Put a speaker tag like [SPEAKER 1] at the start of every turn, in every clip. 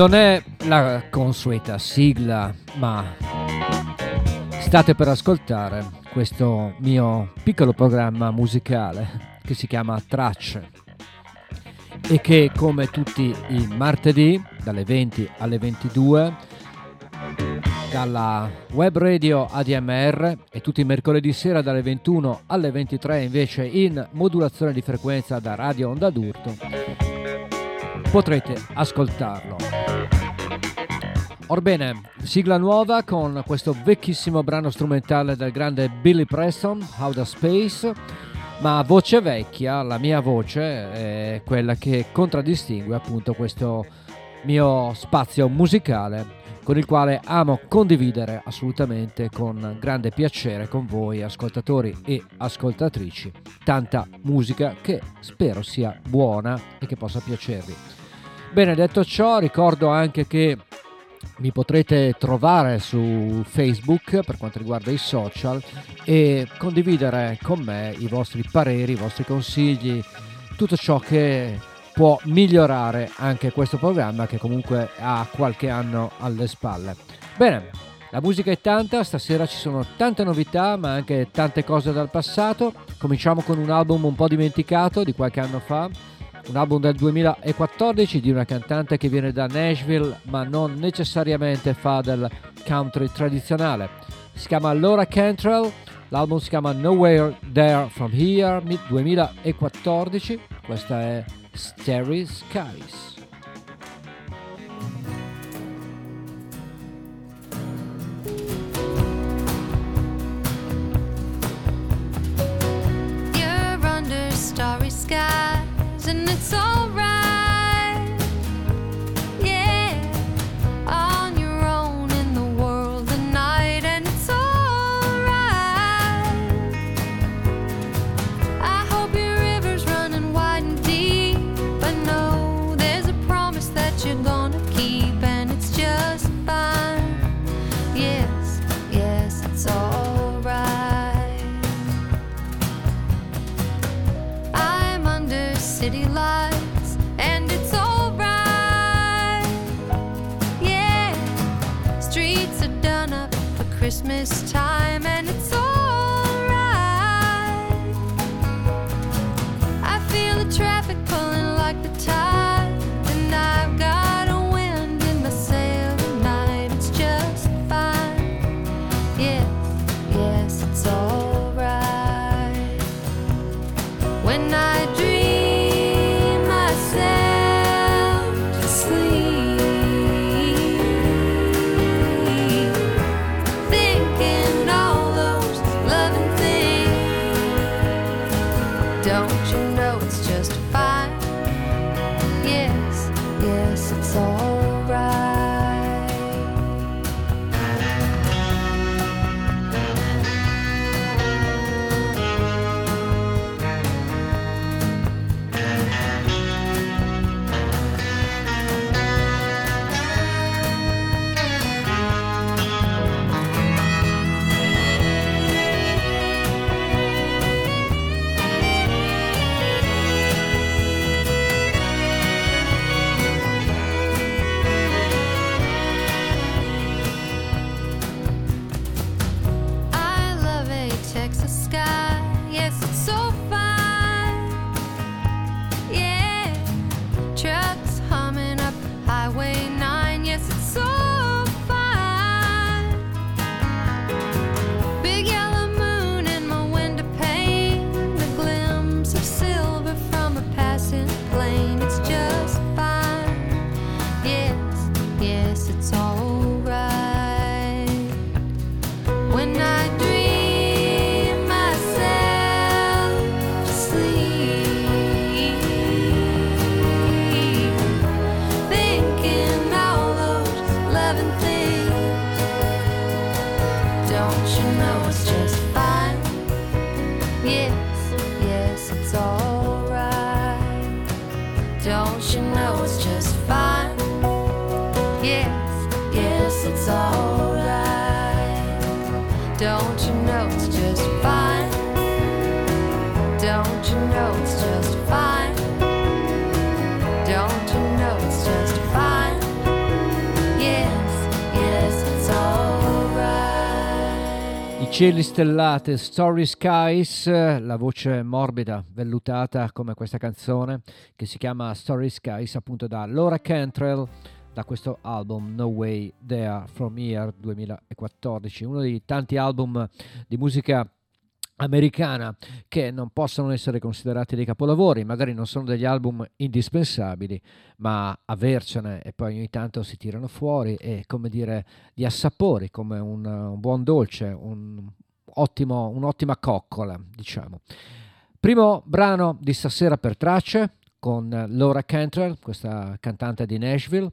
[SPEAKER 1] non è la consueta sigla, ma state per ascoltare questo mio piccolo programma musicale che si chiama Tracce e che come tutti i martedì dalle 20 alle 22 dalla web radio ADMR e tutti i mercoledì sera dalle 21 alle 23 invece in modulazione di frequenza da Radio Onda d'Urto potrete ascoltarlo. Orbene, sigla nuova con questo vecchissimo brano strumentale del grande Billy Preston, Outer Space, ma voce vecchia, la mia voce è quella che contraddistingue appunto questo mio spazio musicale con il quale amo condividere assolutamente con grande piacere con voi ascoltatori e ascoltatrici tanta musica che spero sia buona e che possa piacervi. Bene, detto ciò, ricordo anche che mi potrete trovare su Facebook per quanto riguarda i social e condividere con me i vostri pareri, i vostri consigli, tutto ciò che può migliorare anche questo programma che comunque ha qualche anno alle spalle. Bene, la musica è tanta, stasera ci sono tante novità ma anche tante cose dal passato. Cominciamo con un album un po' dimenticato di qualche anno fa un album del 2014 di una cantante che viene da Nashville ma non necessariamente fa del country tradizionale. Si chiama Laura Cantrell, l'album si chiama Nowhere There From Here 2014, questa è Starry Skies.
[SPEAKER 2] starry sky and it's alright. Christmas time and it's alright. I feel the traffic pulling like the tide. Don't you know it's just fine? Yes, yes, it's all.
[SPEAKER 1] Cieli stellati, Story Skies, la voce morbida, vellutata come questa canzone che si chiama Story Skies appunto da Laura Cantrell da questo album No Way There From Here 2014, uno dei tanti album di musica americana che non possono essere considerati dei capolavori, magari non sono degli album indispensabili, ma avercene e poi ogni tanto si tirano fuori e come dire di assapori come un, un buon dolce, un ottimo, un'ottima coccola, diciamo. Primo brano di stasera per tracce con Laura Cantrell, questa cantante di Nashville.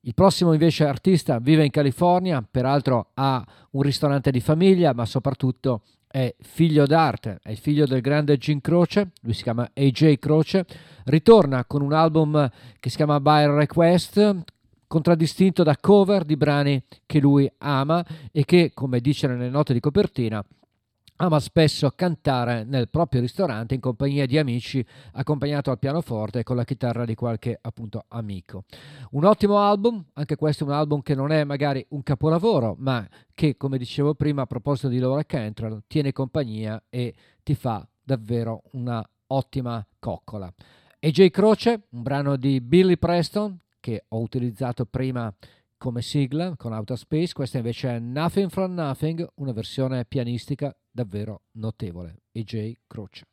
[SPEAKER 1] Il prossimo invece artista vive in California, peraltro ha un ristorante di famiglia, ma soprattutto è figlio d'arte, è il figlio del grande Jim Croce, lui si chiama AJ Croce, ritorna con un album che si chiama By Request, contraddistinto da cover di brani che lui ama e che, come dice nelle note di copertina, ama spesso cantare nel proprio ristorante in compagnia di amici, accompagnato al pianoforte e con la chitarra di qualche appunto amico. Un ottimo album, anche questo è un album che non è magari un capolavoro, ma che, come dicevo prima a proposito di Laura Cantrell, tiene compagnia e ti fa davvero una ottima coccola. E J. Croce, un brano di Billy Preston che ho utilizzato prima come sigla con Outer Space, questa invece è Nothing from Nothing, una versione pianistica davvero notevole. E.J. Croce.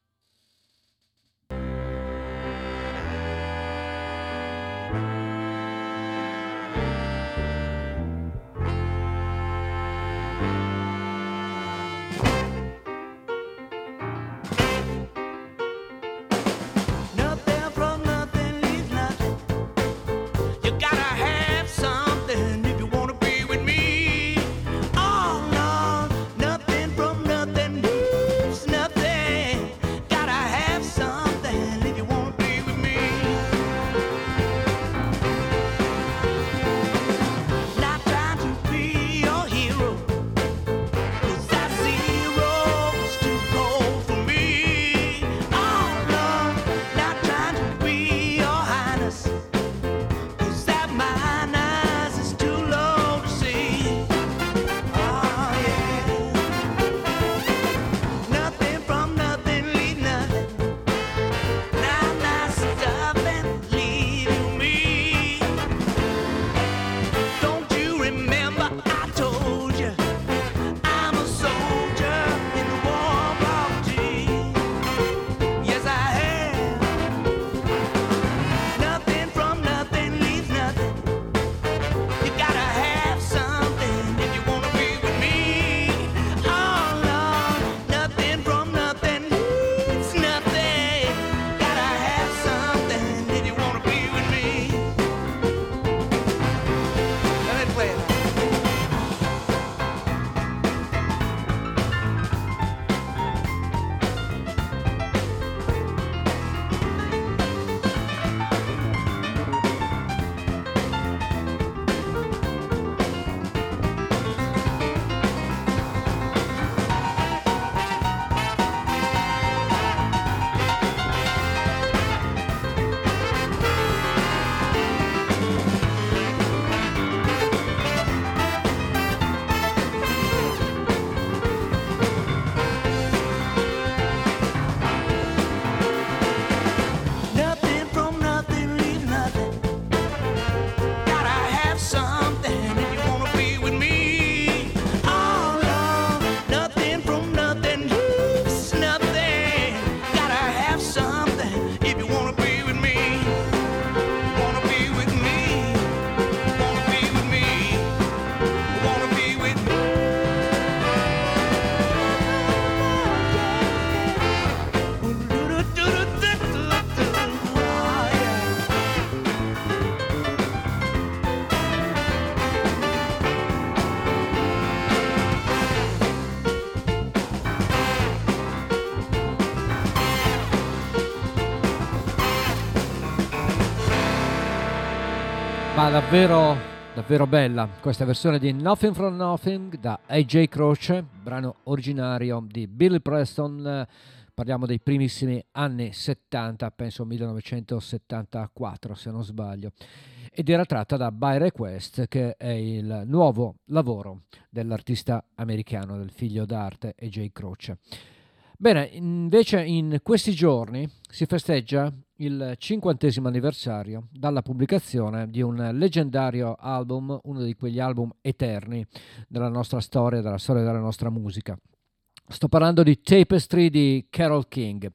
[SPEAKER 1] Davvero, davvero bella questa versione di Nothing from Nothing da AJ Croce, brano originario di Billy Preston. Parliamo dei primissimi anni 70, penso 1974 se non sbaglio. ed era tratta da By Request, che è il nuovo lavoro dell'artista americano, del figlio d'arte E.J. Croce. Bene, invece in questi giorni si festeggia il cinquantesimo anniversario dalla pubblicazione di un leggendario album, uno di quegli album eterni della nostra storia, della storia della nostra musica. Sto parlando di Tapestry di Carol King.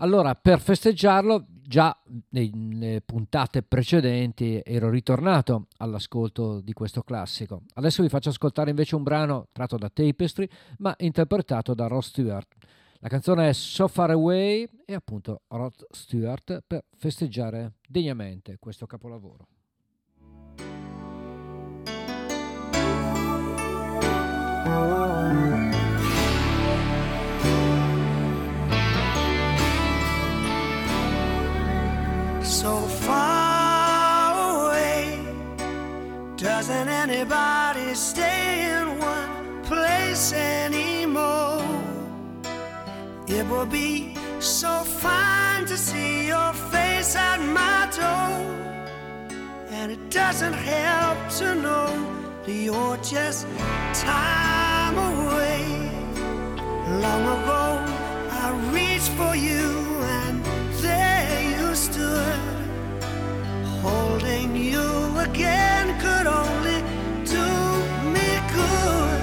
[SPEAKER 1] Allora, per festeggiarlo, già nelle puntate precedenti ero ritornato all'ascolto di questo classico. Adesso vi faccio ascoltare invece un brano tratto da Tapestry, ma interpretato da Ross Stewart. La canzone è So Far Away e appunto Rod Stewart per festeggiare degnamente questo capolavoro.
[SPEAKER 3] So far away. Doesn't anybody stay in one place? It will be so fine to see your face at my door. And it doesn't help to know that you're just time away. Long ago, I reached for you, and there you stood Holding you again could only do me good.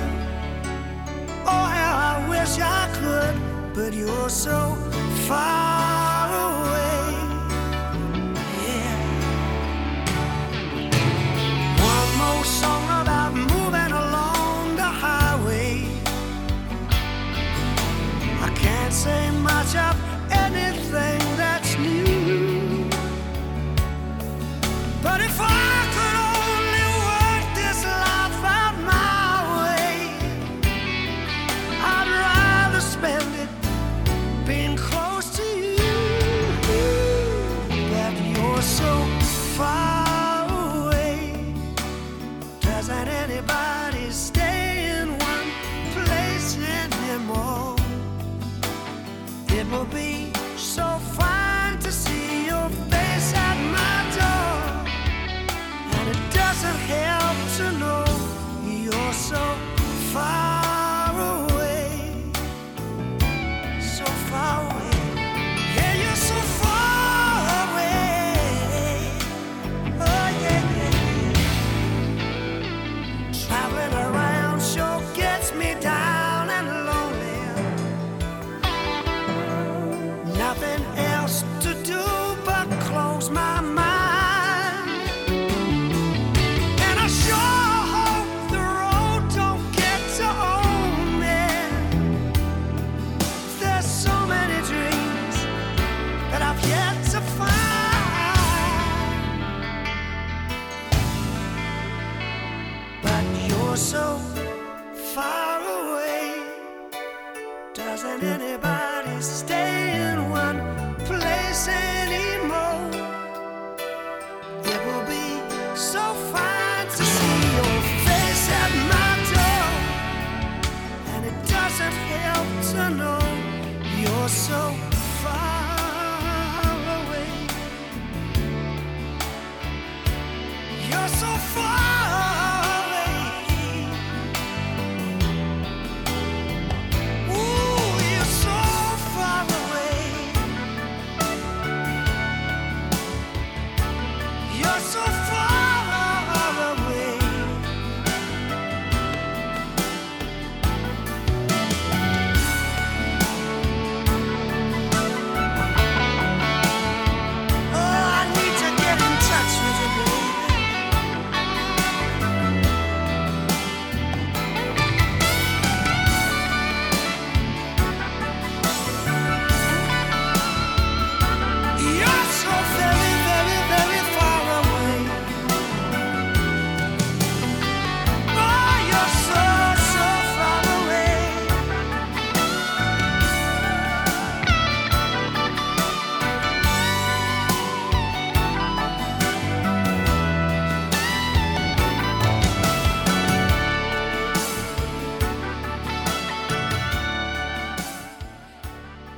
[SPEAKER 3] Oh, how I wish I but you're so far away. Yeah. One more song about moving along the highway. I can't say much of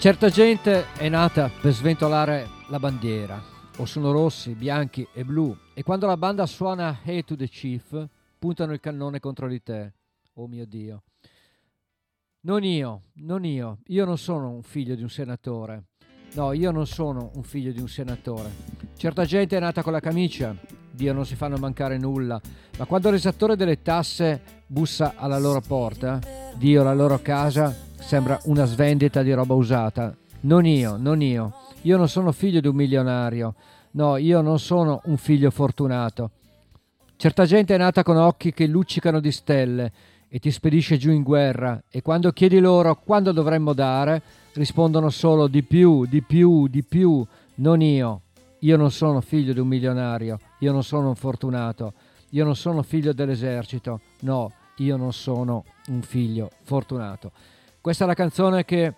[SPEAKER 1] Certa gente è nata per sventolare la bandiera o sono rossi, bianchi e blu e quando la banda suona Hey to the Chief puntano il cannone contro di te. Oh mio Dio. Non io, non io, io non sono un figlio di un senatore. No, io non sono un figlio di un senatore. Certa gente è nata con la camicia, Dio non si fanno mancare nulla, ma quando l'esattore delle tasse bussa alla loro porta, Dio la loro casa sembra una svendita di roba usata. Non io, non io. Io non sono figlio di un milionario. No, io non sono un figlio fortunato. Certa gente è nata con occhi che luccicano di stelle e ti spedisce giù in guerra e quando chiedi loro quando dovremmo dare, rispondono solo di più, di più, di più. Non io. Io non sono figlio di un milionario, io non sono un fortunato, io non sono figlio dell'esercito, no, io non sono un figlio fortunato. Questa è la canzone che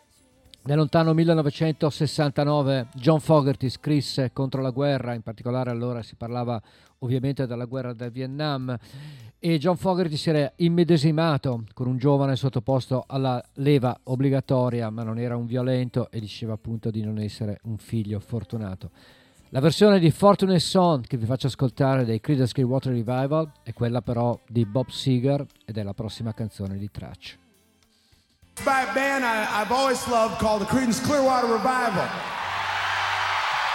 [SPEAKER 1] nel lontano 1969 John Fogerty scrisse contro la guerra, in particolare allora si parlava ovviamente della guerra del Vietnam e John Fogerty si era immedesimato con un giovane sottoposto alla leva obbligatoria, ma non era un violento e diceva appunto di non essere un figlio fortunato. La versione di Fortunate Son che vi faccio ascoltare dei Creedence Clearwater Revival è quella però di Bob Seger ed è la prossima canzone di Traccia.
[SPEAKER 4] By a band I, I've always loved called the Creedence Clearwater Revival.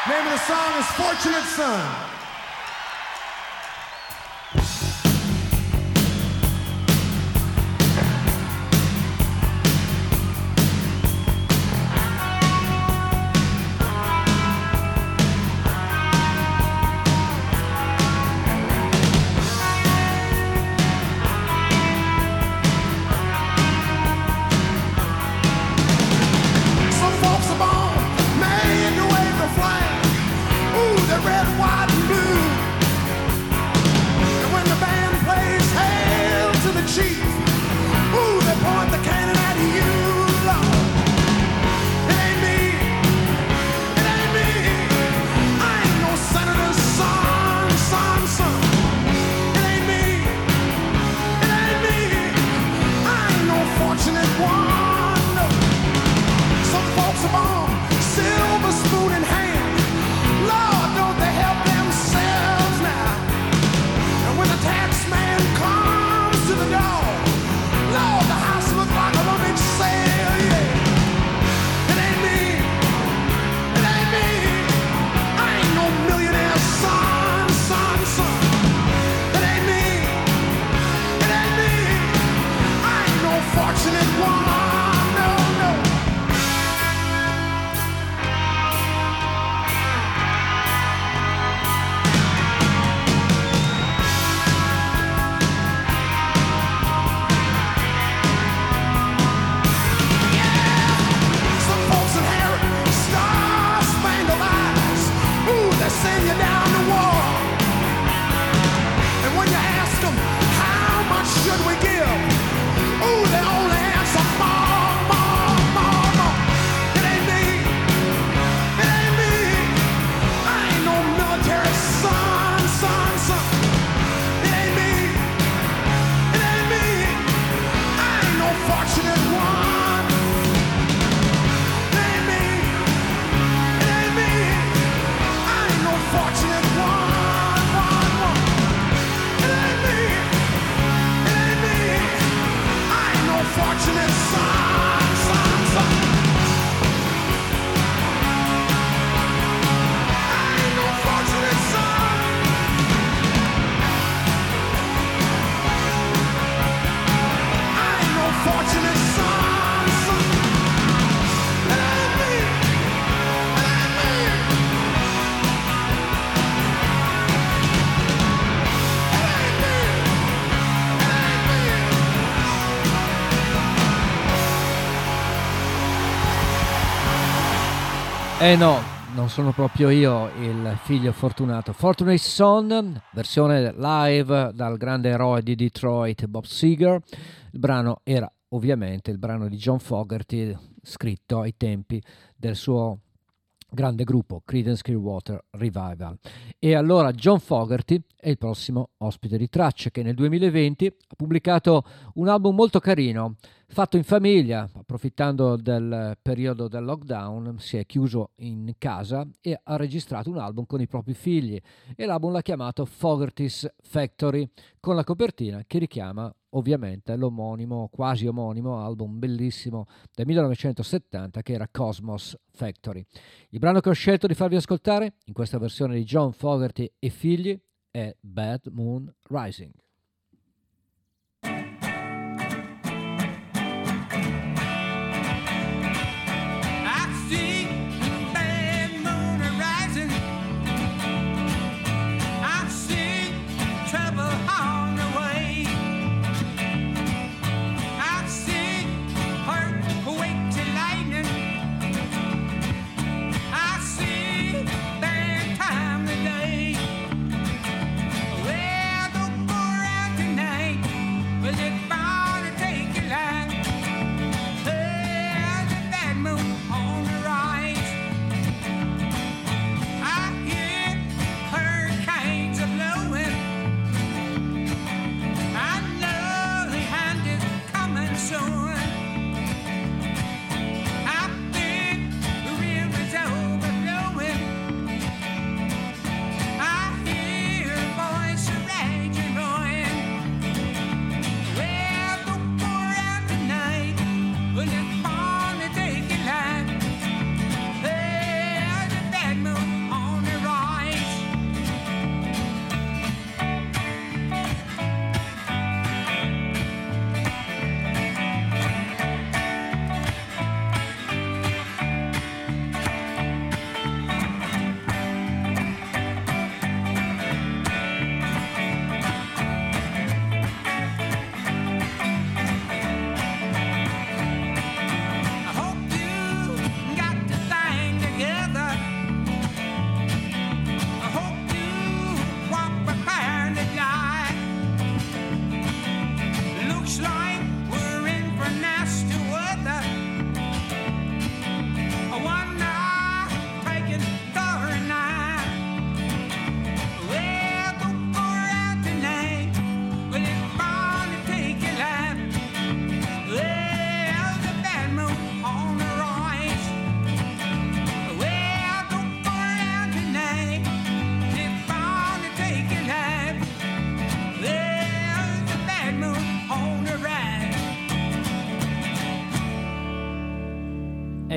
[SPEAKER 4] Name of the song is Fortunate Son.
[SPEAKER 1] Eh no, non sono proprio io il figlio fortunato. Fortunate Son, versione live dal grande eroe di Detroit, Bob Seger. Il brano era ovviamente il brano di John Fogerty, scritto ai tempi del suo grande gruppo Creedence Clearwater Revival. E allora John Fogerty è il prossimo ospite di tracce che nel 2020 ha pubblicato un album molto carino, Fatto in famiglia, approfittando del periodo del lockdown, si è chiuso in casa e ha registrato un album con i propri figli e l'album l'ha chiamato Fogerty's Factory con la copertina che richiama ovviamente l'omonimo, quasi omonimo album bellissimo del 1970 che era Cosmos Factory. Il brano che ho scelto di farvi ascoltare in questa versione di John Fogerty e figli è Bad Moon Rising.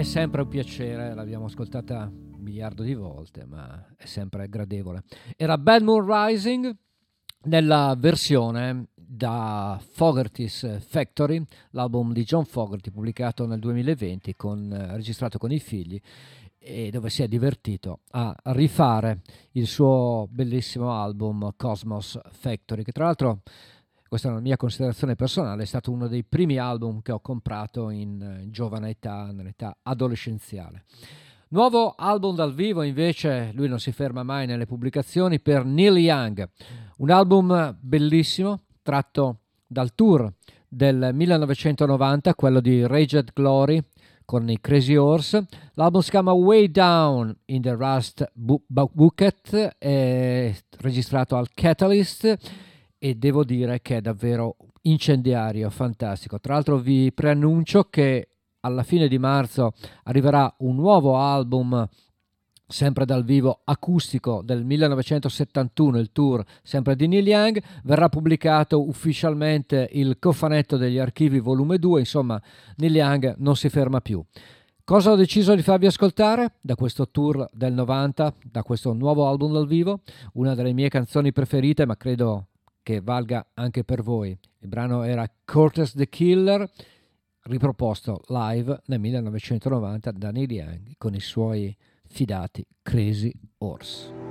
[SPEAKER 1] Sempre un piacere, l'abbiamo ascoltata un miliardo di volte, ma è sempre gradevole. Era Bad Moon Rising nella versione da Fogerty's Factory, l'album di John Fogerty pubblicato nel 2020, con, registrato con i figli e dove si è divertito a rifare il suo bellissimo album Cosmos Factory, che tra l'altro questa è una mia considerazione personale, è stato uno dei primi album che ho comprato in eh, giovane età, nell'età adolescenziale. Nuovo album dal vivo invece, lui non si ferma mai nelle pubblicazioni, per Neil Young, un album bellissimo tratto dal tour del 1990, quello di Raged Glory con i Crazy Horse. L'album si chiama Way Down in the Rust Bu- Bu- Bucket, è registrato al Catalyst e devo dire che è davvero incendiario, fantastico. Tra l'altro vi preannuncio che alla fine di marzo arriverà un nuovo album sempre dal vivo acustico del 1971, il tour sempre di Neil Young, verrà pubblicato ufficialmente il cofanetto degli archivi volume 2, insomma Neil Young non si ferma più. Cosa ho deciso di farvi ascoltare da questo tour del 90, da questo nuovo album dal vivo? Una delle mie canzoni preferite, ma credo che valga anche per voi. Il brano era Cortes the Killer, riproposto live nel 1990 da Neil Young con i suoi fidati Crazy Horse.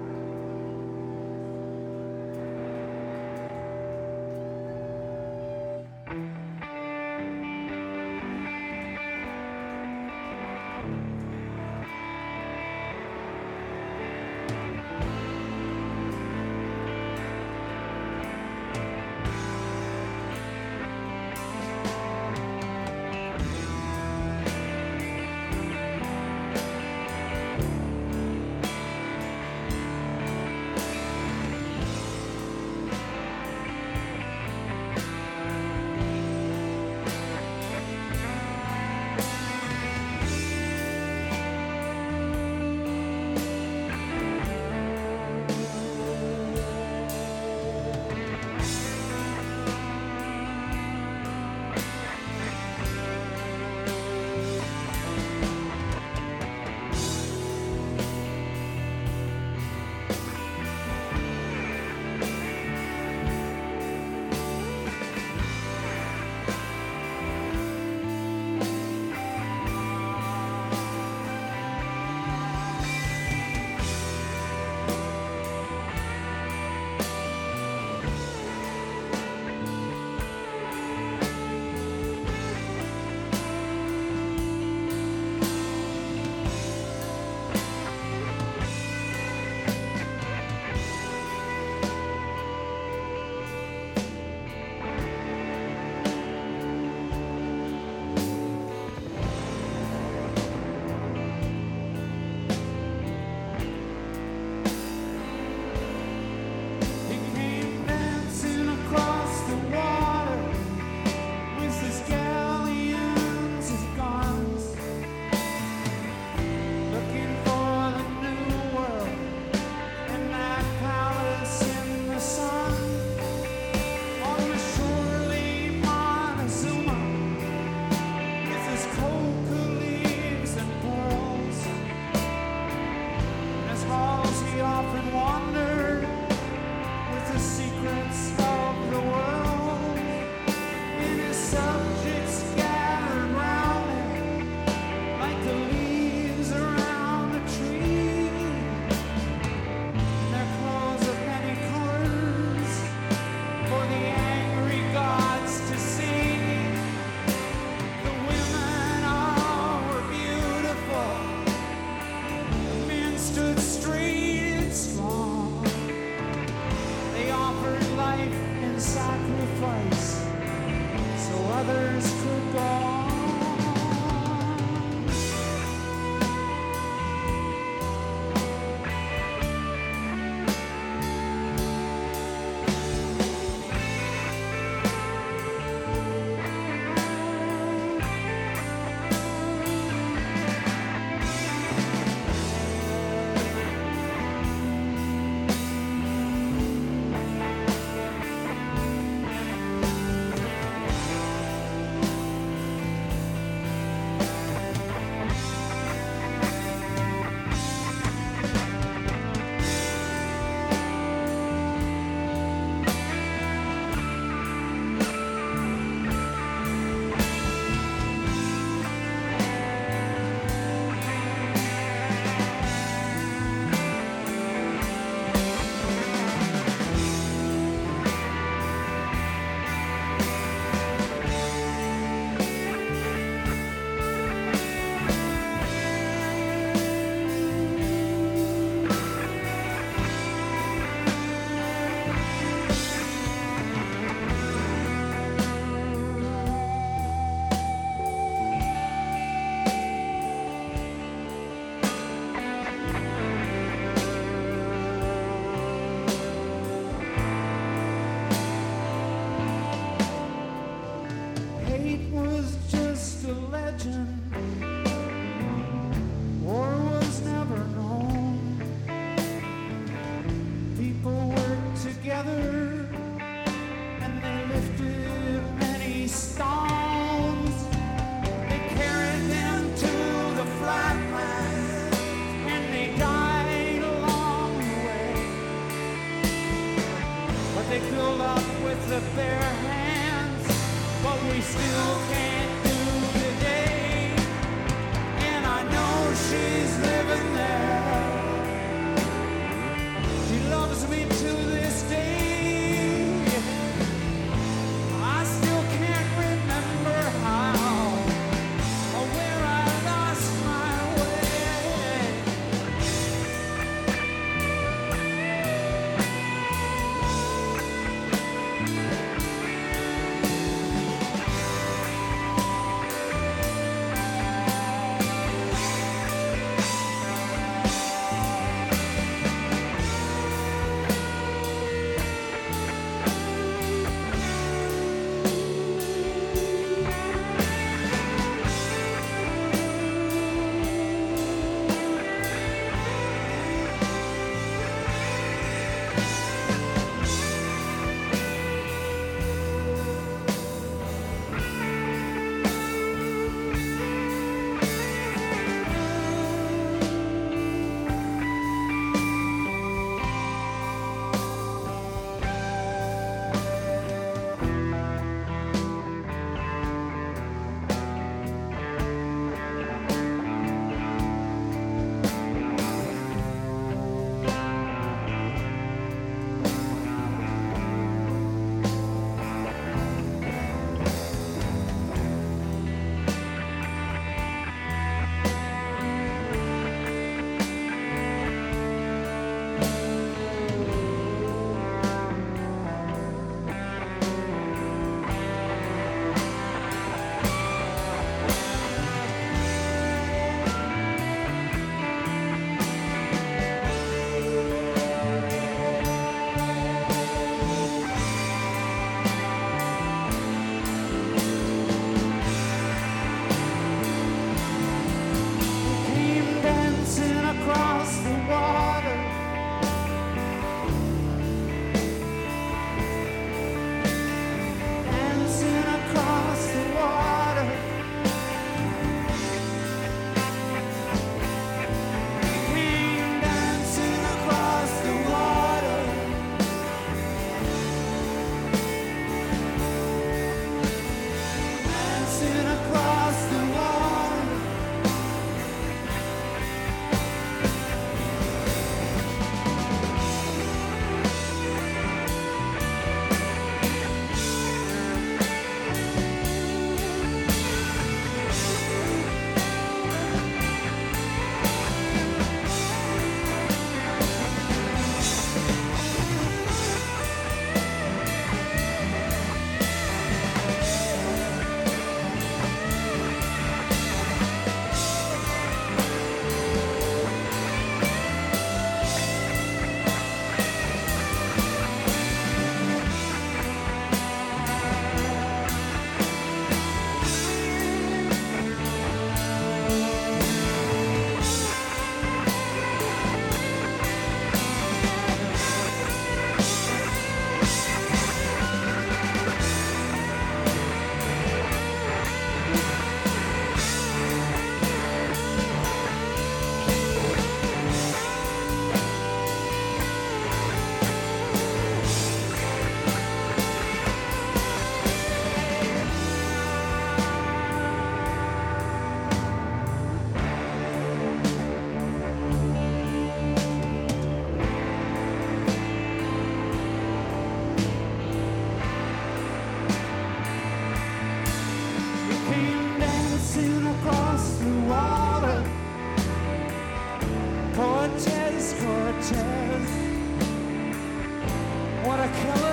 [SPEAKER 5] come.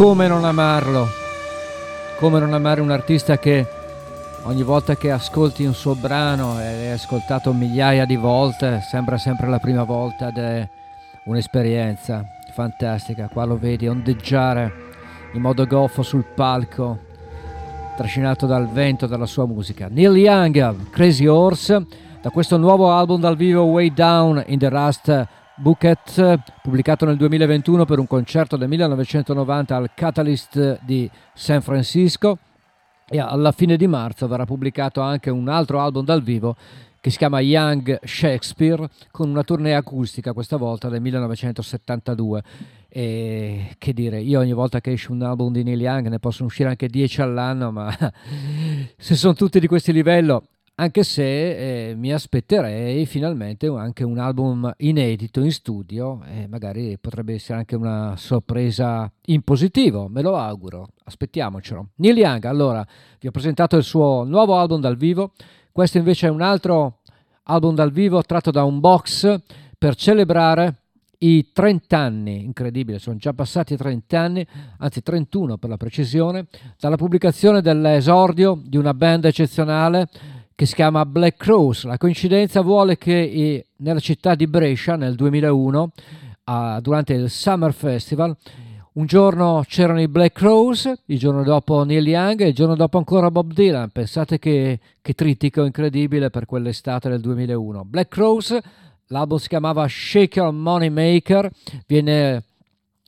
[SPEAKER 1] Come non amarlo? Come non amare un artista che ogni volta che ascolti un suo brano e l'hai ascoltato migliaia di volte, sembra sempre la prima volta ed è un'esperienza fantastica. Qua lo vedi ondeggiare in modo goffo sul palco, trascinato dal vento della sua musica. Neil Young, Crazy Horse, da questo nuovo album dal vivo Way Down in the Rust Bucket, pubblicato nel 2021 per un concerto del 1990 al Catalyst di San Francisco. E alla fine di marzo verrà pubblicato anche un altro album dal vivo che si chiama Young Shakespeare con una tournée acustica questa volta del 1972 e che dire io ogni volta che esce un album di Neil Young ne possono uscire anche 10 all'anno ma se sono tutti di questo livello anche se eh, mi aspetterei finalmente anche un album inedito in studio e magari potrebbe essere anche una sorpresa in positivo, me lo auguro, aspettiamocelo. Neil Young, allora, vi ho presentato il suo nuovo album dal vivo, questo invece è un altro album dal vivo tratto da un box per celebrare i 30 anni, incredibile, sono già passati 30 anni, anzi 31 per la precisione, dalla pubblicazione dell'esordio di una band eccezionale che si chiama Black Crows. La coincidenza vuole che eh, nella città di Brescia nel 2001, ah, durante il Summer Festival, un giorno c'erano i Black Crows, il giorno dopo Neil Young e il giorno dopo ancora Bob Dylan. Pensate che, che trittico incredibile per quell'estate del 2001. Black Crows, l'album si chiamava Shaker Money Maker, viene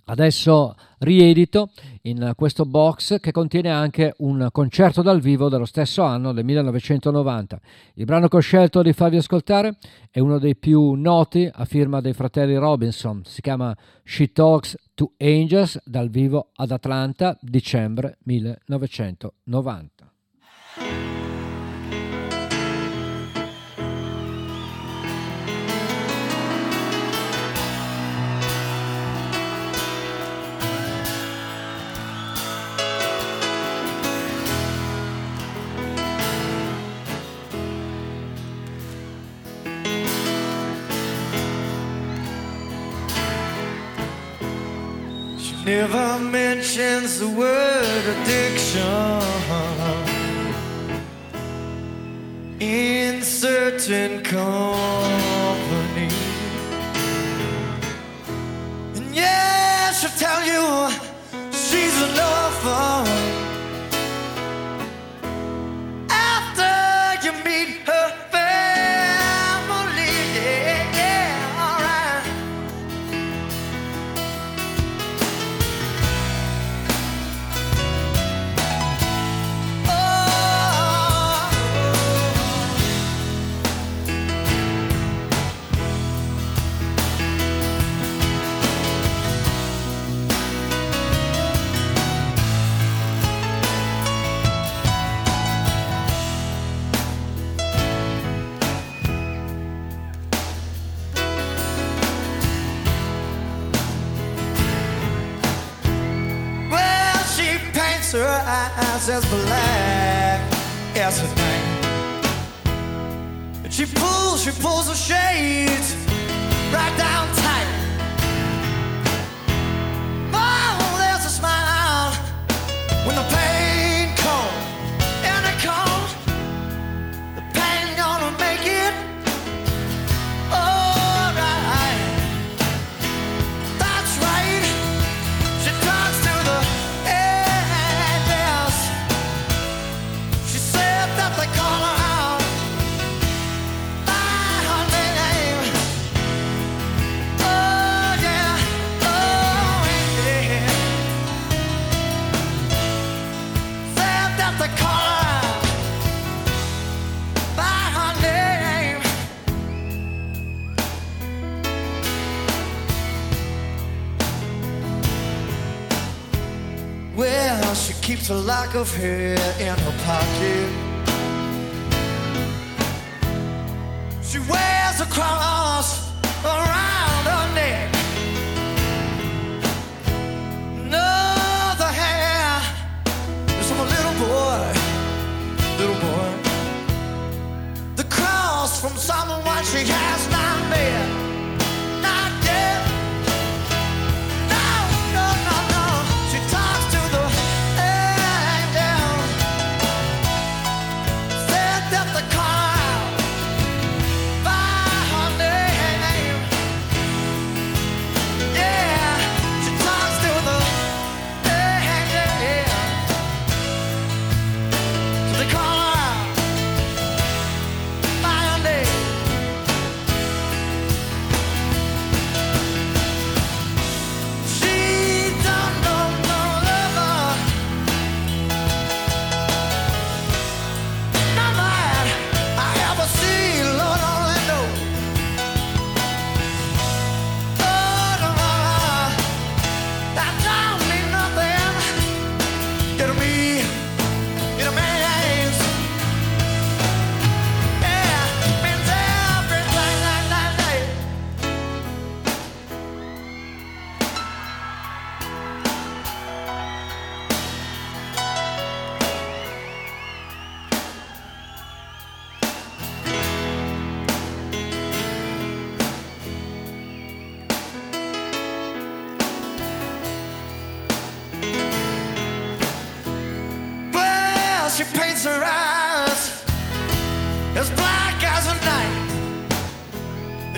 [SPEAKER 1] adesso riedito in questo box che contiene anche un concerto dal vivo dello stesso anno del 1990. Il brano che ho scelto di farvi ascoltare è uno dei più noti a firma dei fratelli Robinson, si chiama She Talks to Angels dal vivo ad Atlanta, dicembre 1990.
[SPEAKER 6] Never mentions the word addiction in certain company. And yeah, she'll tell you she's a lover as black as her night. She pulls, she pulls the shade. of hair in her pocket.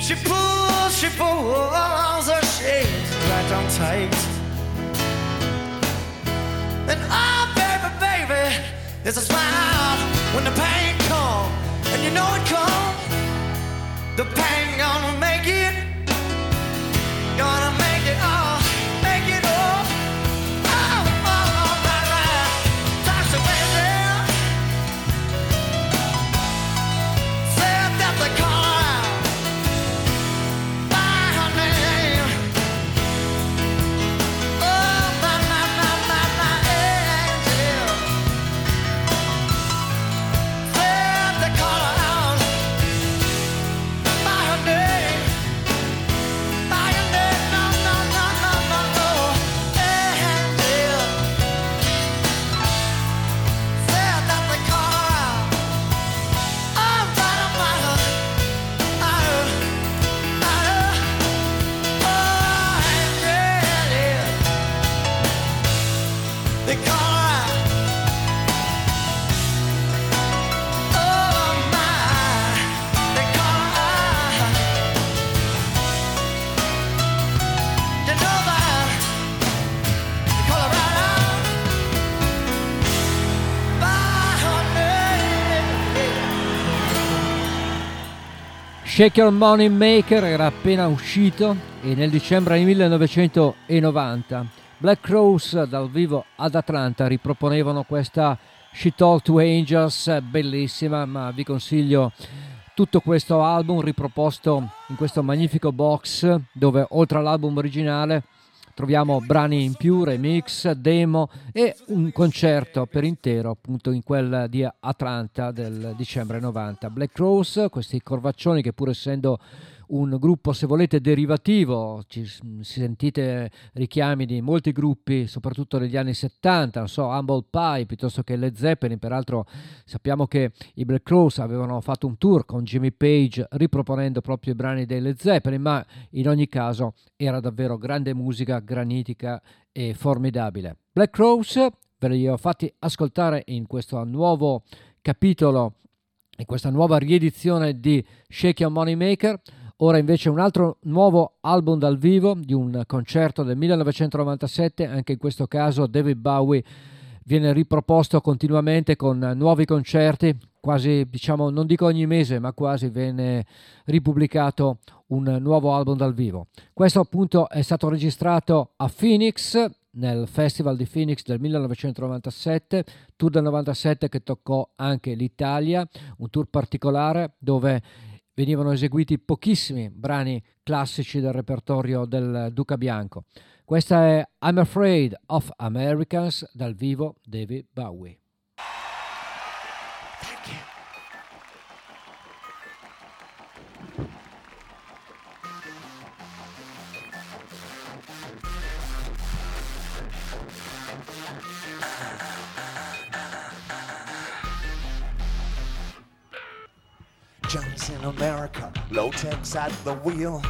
[SPEAKER 6] She pulls, she pulls her shades right on tight. And oh, baby, baby, there's a smile when the pain comes, and you know it comes. The pain gonna
[SPEAKER 1] Shake Your Money Maker era appena uscito e nel dicembre 1990 Black Crowes dal vivo ad Atlanta riproponevano questa She Talk to Angels bellissima ma vi consiglio tutto questo album riproposto in questo magnifico box dove oltre all'album originale troviamo brani in più, remix, demo e un concerto per intero appunto in quel di Atlanta del dicembre 90. Black Rose, questi corvaccioni che pur essendo un gruppo, se volete, derivativo. Ci sentite richiami di molti gruppi, soprattutto negli anni 70, non so, Humble Pie piuttosto che Led Zeppelin. Peraltro sappiamo che i Black Crowes avevano fatto un tour con Jimmy Page riproponendo proprio i brani dei Led Zeppelin, ma in ogni caso era davvero grande musica, granitica e formidabile. Black Crowes ve li ho fatti ascoltare in questo nuovo capitolo in questa nuova riedizione di Shake Your Money Maker. Ora invece un altro nuovo album dal vivo di un concerto del 1997, anche in questo caso David Bowie viene riproposto continuamente con nuovi concerti, quasi diciamo non dico ogni mese, ma quasi viene ripubblicato un nuovo album dal vivo. Questo appunto è stato registrato a Phoenix nel Festival di Phoenix del 1997, tour del 97 che toccò anche l'Italia, un tour particolare dove venivano eseguiti pochissimi brani classici del repertorio del Duca Bianco. Questa è I'm Afraid of Americans dal vivo David Bowie.
[SPEAKER 7] In America, low tech's at the wheel.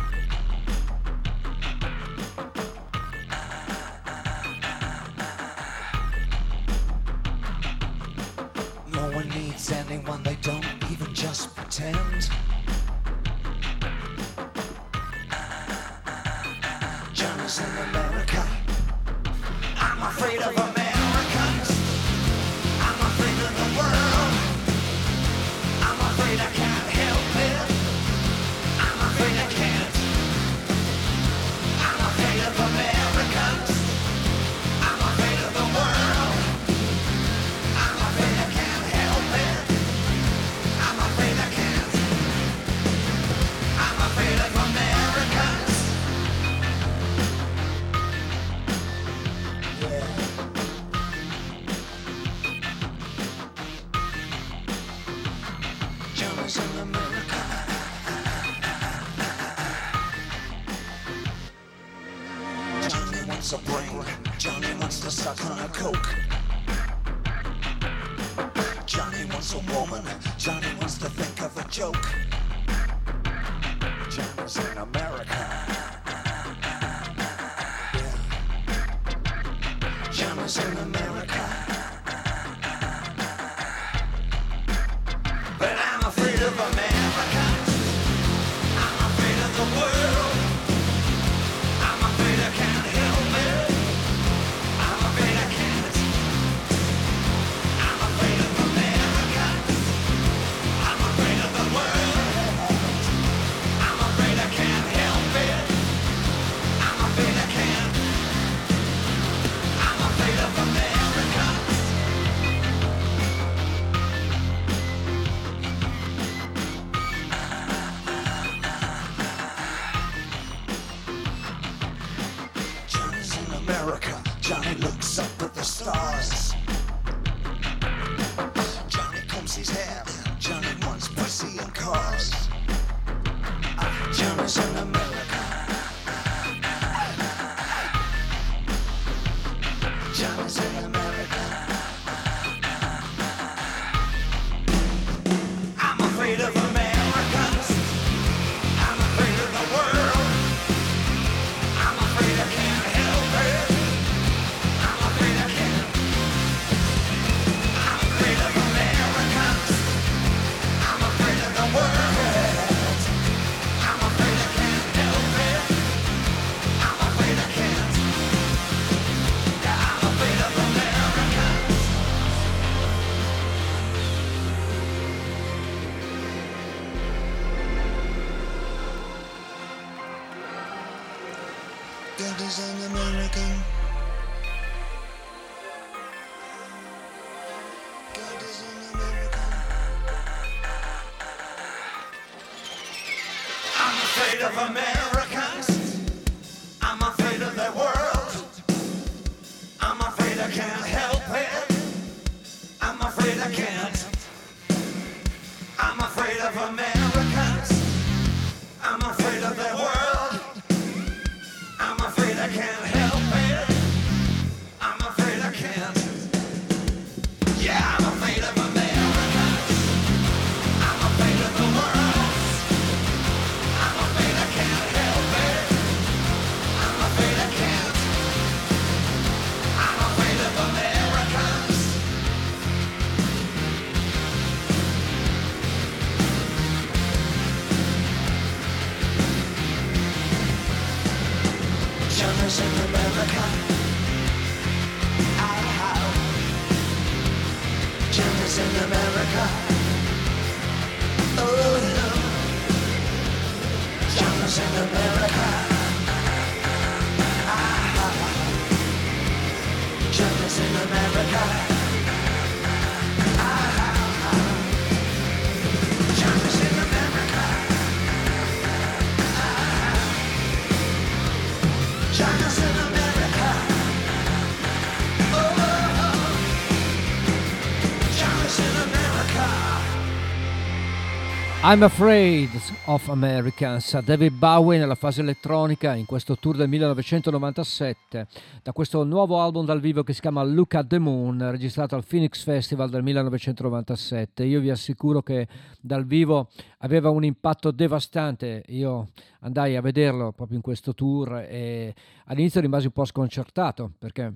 [SPEAKER 7] I'm Afraid of Americans,
[SPEAKER 1] David Bowie nella fase elettronica in questo tour del 1997, da questo nuovo album dal vivo che si chiama Look at the Moon, registrato al Phoenix Festival del 1997. Io vi assicuro che dal vivo aveva un impatto devastante. Io andai a vederlo proprio in questo tour e all'inizio rimasi un po' sconcertato perché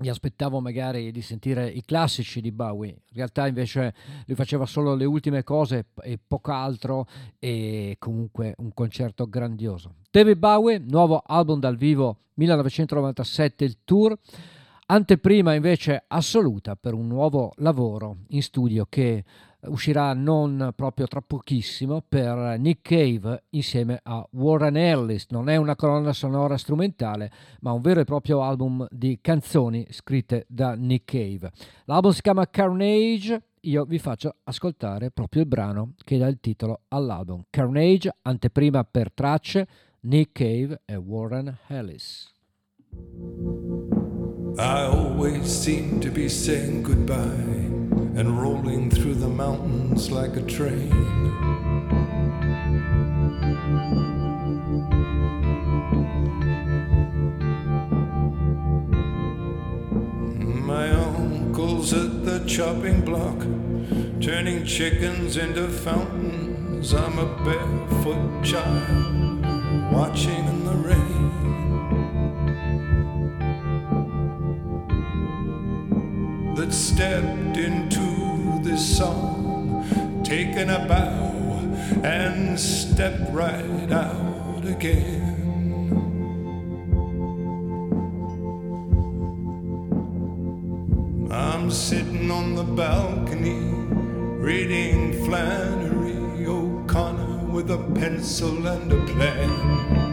[SPEAKER 1] mi aspettavo magari di sentire i classici di Bowie, in realtà invece lui faceva solo le ultime cose e poco altro e comunque un concerto grandioso. David Bowie, nuovo album dal vivo 1997, il tour, anteprima invece assoluta per un nuovo lavoro in studio che uscirà non proprio tra pochissimo per Nick Cave insieme a Warren Ellis. Non è una colonna sonora strumentale, ma un vero e proprio album di canzoni scritte da Nick Cave. L'album si chiama Carnage. Io vi faccio ascoltare proprio il brano che dà il titolo all'album. Carnage, anteprima per tracce, Nick Cave e Warren Ellis.
[SPEAKER 8] I always seem to be saying goodbye and rolling through the mountains like a train. My uncle's at the chopping block, turning chickens into fountains. I'm a barefoot child watching in the rain. that stepped into this song, taken a bow and step right out again. I'm sitting on the balcony reading Flannery O'Connor with a pencil and a plan.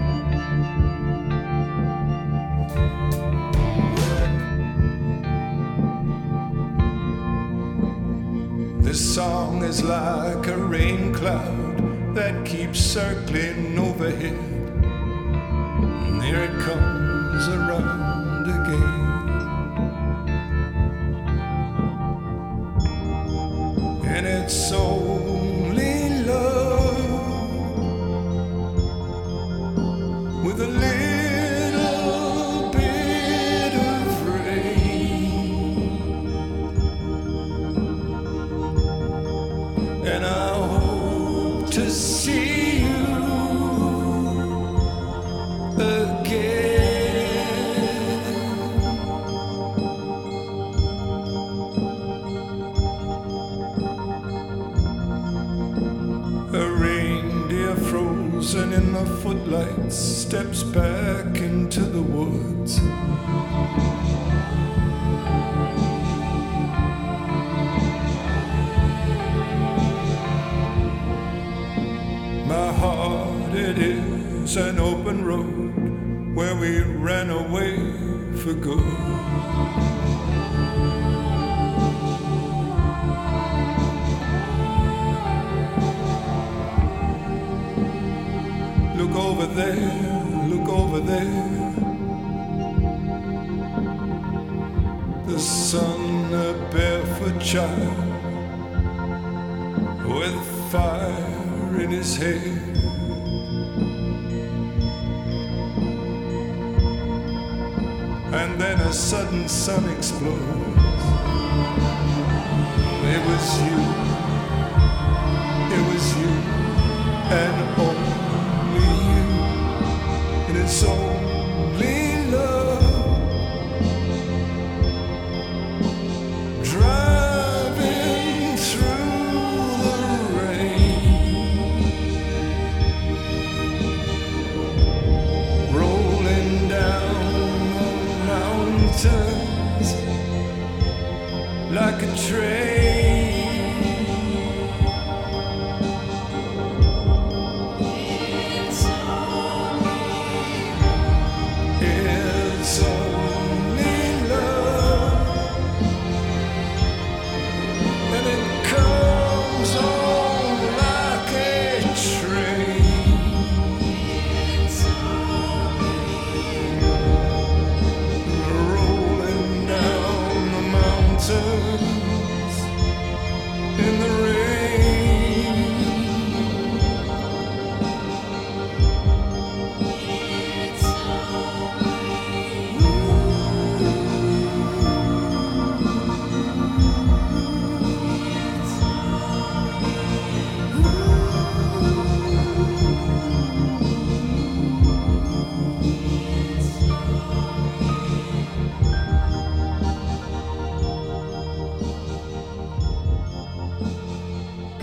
[SPEAKER 8] This song is like a rain cloud that keeps circling overhead. And here it comes around again. And it's only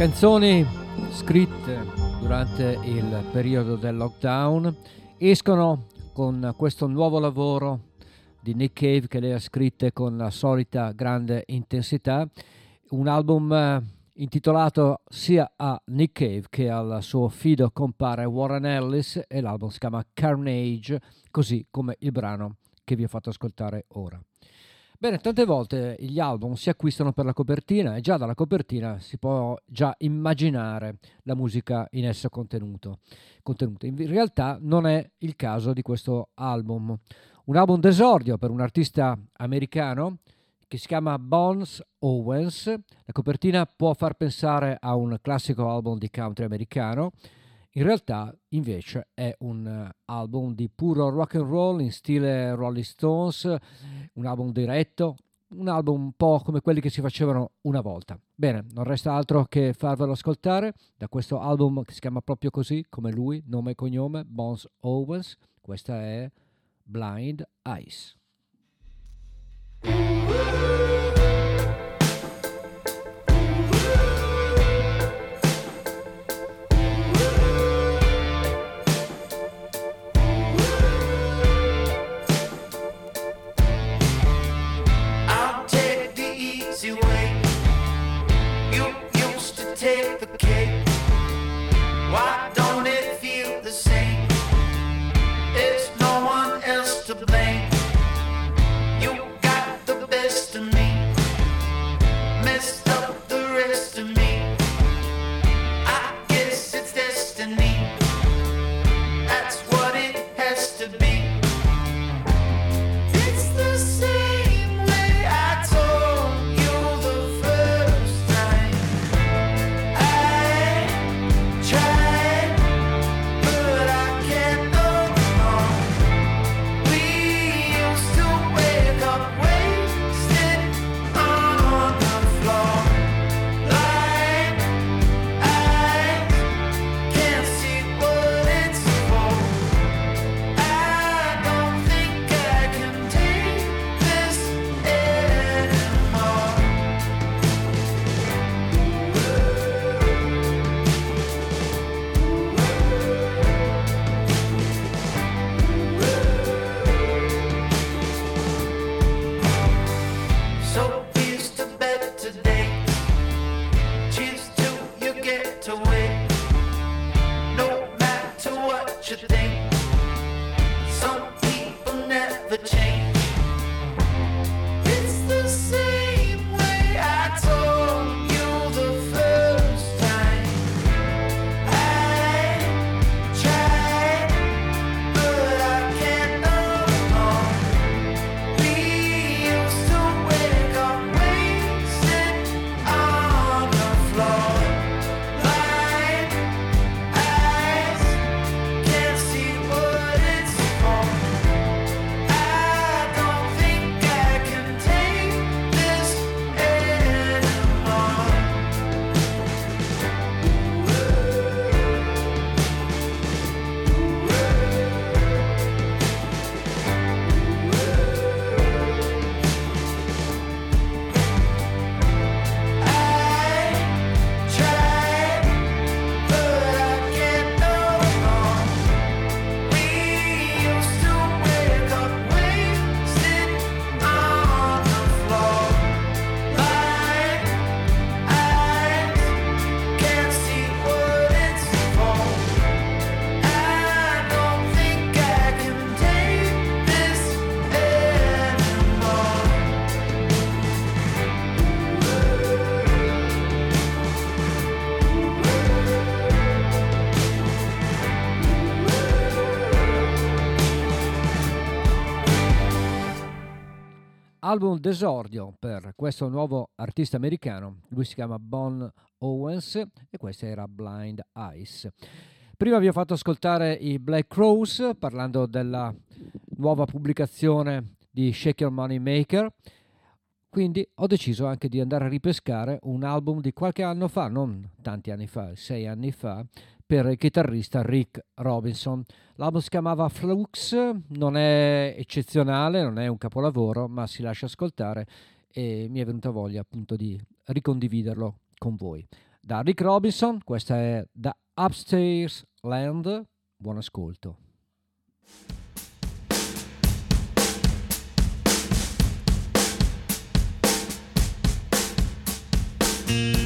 [SPEAKER 1] Canzoni scritte durante il periodo del lockdown escono con questo nuovo lavoro di Nick Cave che lei ha scritte con la solita grande intensità, un album eh, intitolato sia a Nick Cave che al suo fido compare Warren Ellis e l'album si chiama Carnage, così come il brano che vi ho fatto ascoltare ora. Bene, tante volte gli album si acquistano per la copertina e già dalla copertina si può già immaginare la musica in contenuto, contenuta. In realtà non è il caso di questo album. Un album d'esordio per un artista americano che si chiama Bones Owens. La copertina può far pensare a un classico album di country americano. In realtà, invece, è un eh, album di puro rock and roll in stile Rolling Stones, un album diretto, un album un po' come quelli che si facevano una volta. Bene, non resta altro che farvelo ascoltare da questo album che si chiama proprio così, come lui, nome e cognome, Bones Owens. Questa è Blind Eyes. Album d'esordio per questo nuovo artista americano, lui si chiama Bon Owens e questa era Blind Eyes. Prima vi ho fatto ascoltare i Black Crows parlando della nuova pubblicazione di Shake Your Money Maker, quindi ho deciso anche di andare a ripescare un album di qualche anno fa, non tanti anni fa, sei anni fa, per il chitarrista Rick Robinson. L'album si chiamava Flux, non è eccezionale, non è un capolavoro, ma si lascia ascoltare e mi è venuta voglia appunto di ricondividerlo con voi. Da Rick Robinson, questa è da Upstairs Land. Buon ascolto.
[SPEAKER 9] I'm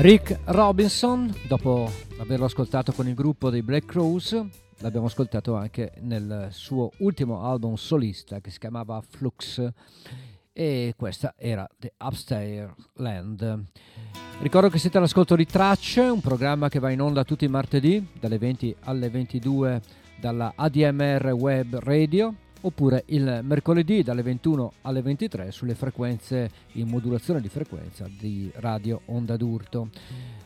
[SPEAKER 1] Rick Robinson, dopo averlo ascoltato con il gruppo dei Black Crows, l'abbiamo ascoltato anche nel suo ultimo album solista che si chiamava Flux e questa era The Upstairs Land. Ricordo che siete all'ascolto di Tracce, un programma che va in onda tutti i martedì dalle 20 alle 22 dalla ADMR Web Radio oppure il mercoledì dalle 21 alle 23 sulle frequenze in modulazione di frequenza di Radio Onda d'Urto.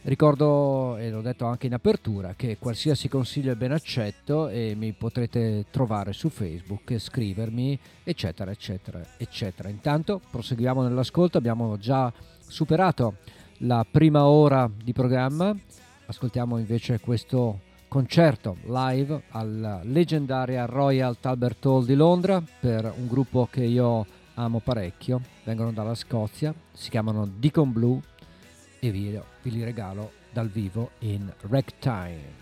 [SPEAKER 1] Ricordo, e l'ho detto anche in apertura, che qualsiasi consiglio è ben accetto e mi potrete trovare su Facebook, scrivermi, eccetera, eccetera, eccetera. Intanto proseguiamo nell'ascolto, abbiamo già superato la prima ora di programma, ascoltiamo invece questo concerto live alla leggendaria Royal Talbert Hall di Londra per un gruppo che io amo parecchio, vengono dalla Scozia, si chiamano Deacon Blue e vi, vi li regalo dal vivo in Ragtime.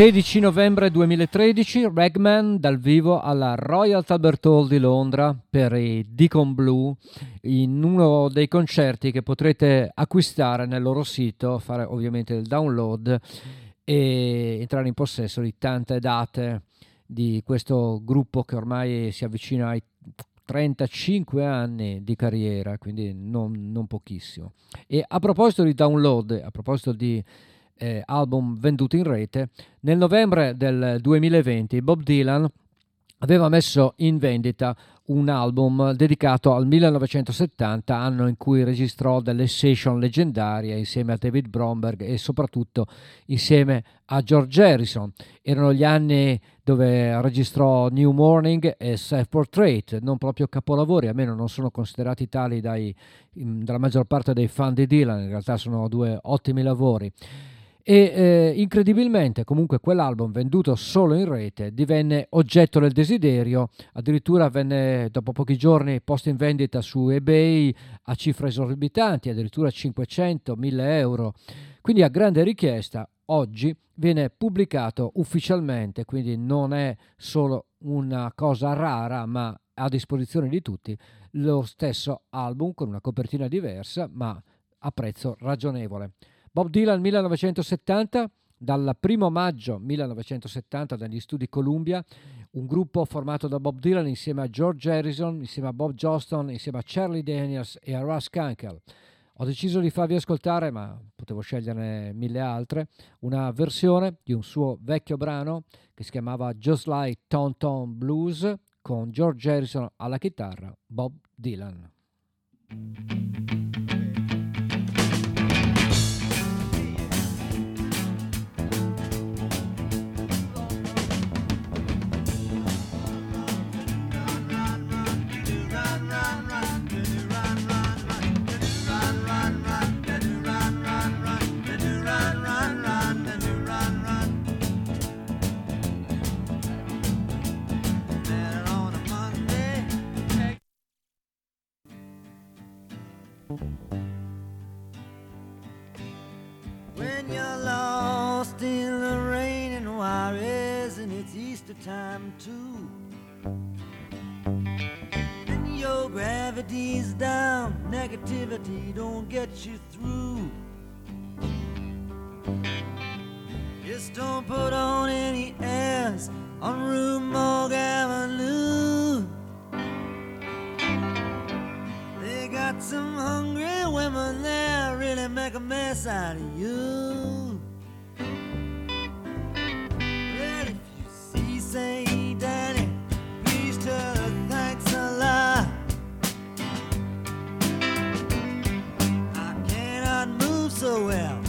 [SPEAKER 1] 16 novembre 2013, Ragman dal vivo alla Royal Albert Hall di Londra per i Deacon Blue in uno dei concerti che potrete acquistare nel loro sito, fare ovviamente il download e entrare in possesso di tante date di questo gruppo che ormai si avvicina ai 35 anni di carriera, quindi non, non pochissimo. E a proposito di download, a proposito di eh, album venduti in rete, nel novembre del 2020 Bob Dylan aveva messo in vendita un album dedicato al 1970, anno in cui registrò delle session leggendarie insieme a David Bromberg e soprattutto insieme a George Harrison. Erano gli anni dove registrò New Morning e Self Portrait, non proprio capolavori, almeno non sono considerati tali dai, dalla maggior parte dei fan di Dylan, in realtà sono due ottimi lavori. E eh, incredibilmente comunque quell'album venduto solo in rete divenne oggetto del desiderio, addirittura venne dopo pochi giorni posto in vendita su eBay a cifre esorbitanti, addirittura 500, 1000 euro. Quindi a grande richiesta oggi viene pubblicato ufficialmente, quindi non è solo una cosa rara ma a disposizione di tutti, lo stesso album con una copertina diversa ma a prezzo ragionevole. Bob Dylan 1970, dal 1 maggio 1970 dagli studi Columbia, un gruppo formato da Bob Dylan insieme a George Harrison, insieme a Bob Johnston, insieme a Charlie Daniels e a Russ Kunkel. Ho deciso di farvi ascoltare, ma potevo sceglierne mille altre, una versione di un suo vecchio brano che si chiamava Just Like Ton Ton Blues con George Harrison alla chitarra, Bob Dylan.
[SPEAKER 3] When you're lost in the rain and Juarez and it's Easter time too. And your gravity's down, negativity don't get you through. Just don't put on any airs on Rue Morgue Avenue. Got some hungry women there really make a mess out of you. Well, if you see, say, Danny, please tell her thanks a lot. I cannot move so well,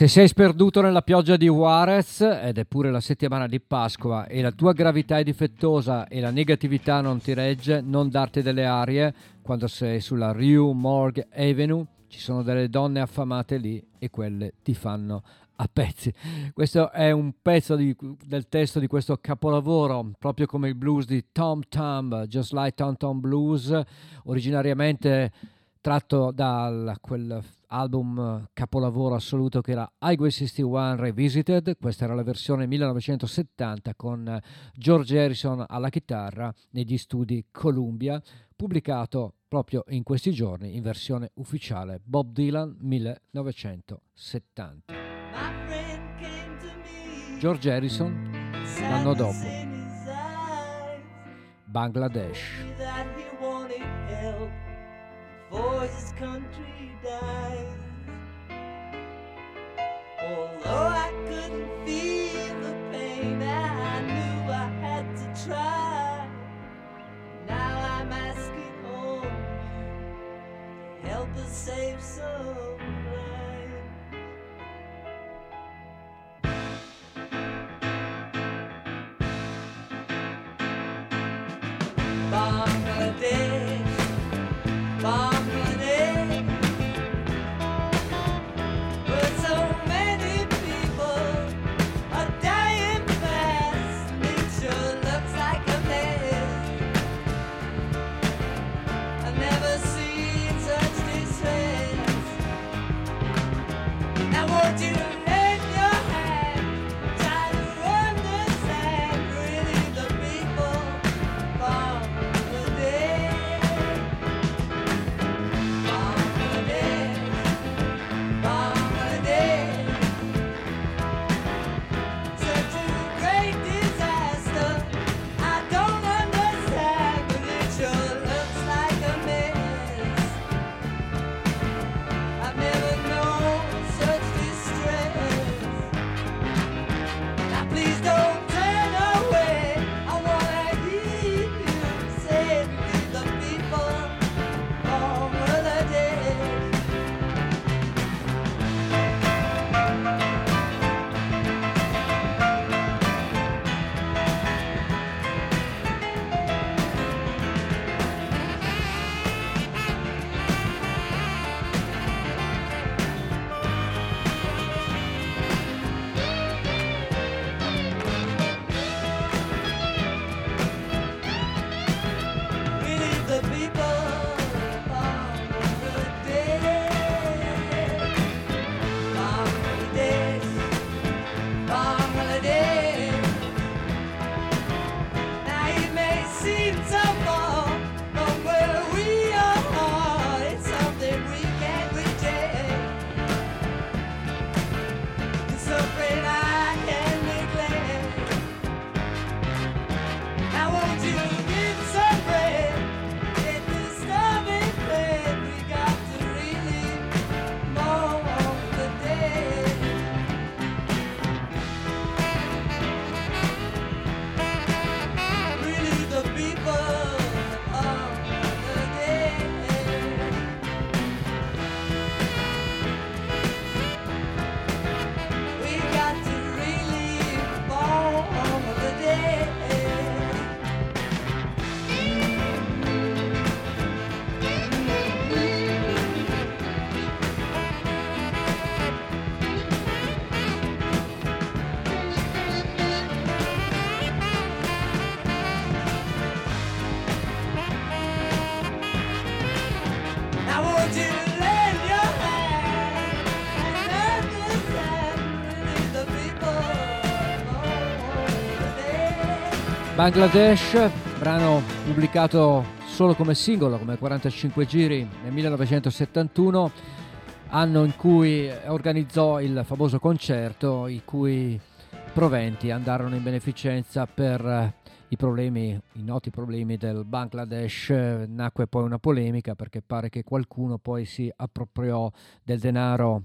[SPEAKER 1] Se sei sperduto nella pioggia di Juarez, ed è pure la settimana di Pasqua, e la tua gravità è difettosa e la negatività non ti regge, non darti delle arie quando sei sulla Rue Morgue Avenue. Ci sono delle donne affamate lì e quelle ti fanno a pezzi. Questo è un pezzo di- del testo di questo capolavoro, proprio come il blues di Tom Thumb, Just Like Tom Tom Blues, originariamente tratto da quel album capolavoro assoluto che era Highway 61 Revisited, questa era la versione 1970 con George Harrison alla chitarra negli studi Columbia, pubblicato proprio in questi giorni in versione ufficiale Bob Dylan 1970.
[SPEAKER 3] My friend came to me.
[SPEAKER 1] George Harrison l'anno dopo. Bangladesh.
[SPEAKER 3] Although I couldn't feel the pain, I knew I had to try. Now I'm asking home, help us save some Bangladesh,
[SPEAKER 1] brano pubblicato solo come singolo, come 45 giri nel 1971, anno in cui organizzò il famoso concerto i cui proventi andarono in beneficenza per eh, i problemi, i noti problemi del Bangladesh. Nacque poi una polemica perché pare che qualcuno poi si appropriò del denaro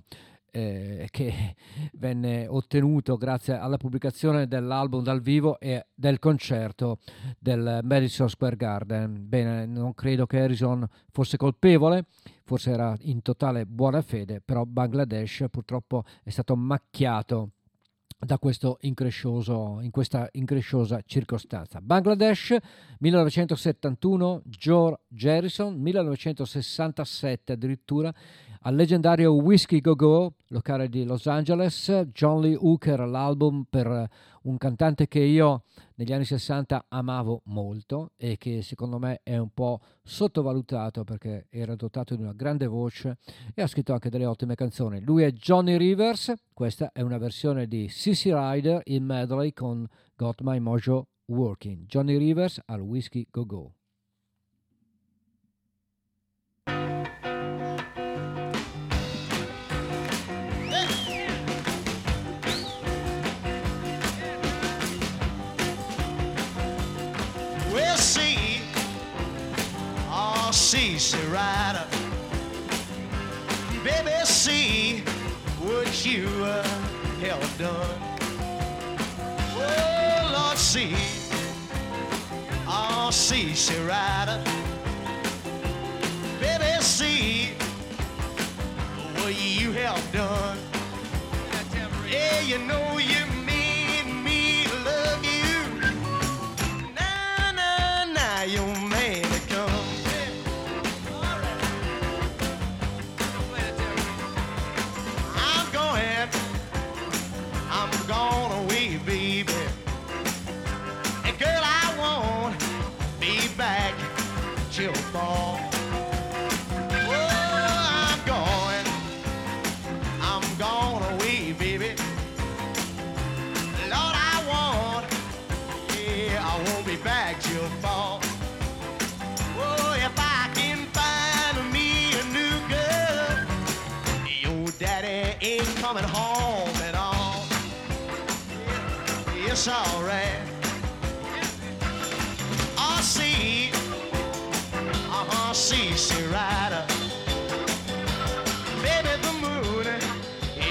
[SPEAKER 1] eh, che venne ottenuto grazie alla pubblicazione dell'album dal vivo e del concerto del Madison Square Garden. Bene, non credo che Harrison fosse colpevole, forse era in totale buona fede, però Bangladesh purtroppo è stato macchiato da in questa incresciosa circostanza. Bangladesh 1971, George Harrison 1967 addirittura al leggendario Whiskey Go Go, locale di Los Angeles, John Lee Hooker, l'album per un cantante che io negli anni 60 amavo molto e che secondo me è un po' sottovalutato perché era dotato di una grande voce e ha scritto anche delle ottime canzoni. Lui è Johnny Rivers, questa è una versione di Sissy Rider in medley con Got My Mojo Working. Johnny Rivers al Whiskey Go Go.
[SPEAKER 6] See, rider. Baby, see what you have done. Yeah, you know fall. Oh, I'm going, I'm going away, baby. Lord, I won't, yeah, I won't be back till fall. Oh, if I can find me a new girl, your daddy ain't coming home at all. It's alright. Rider. Baby, the moon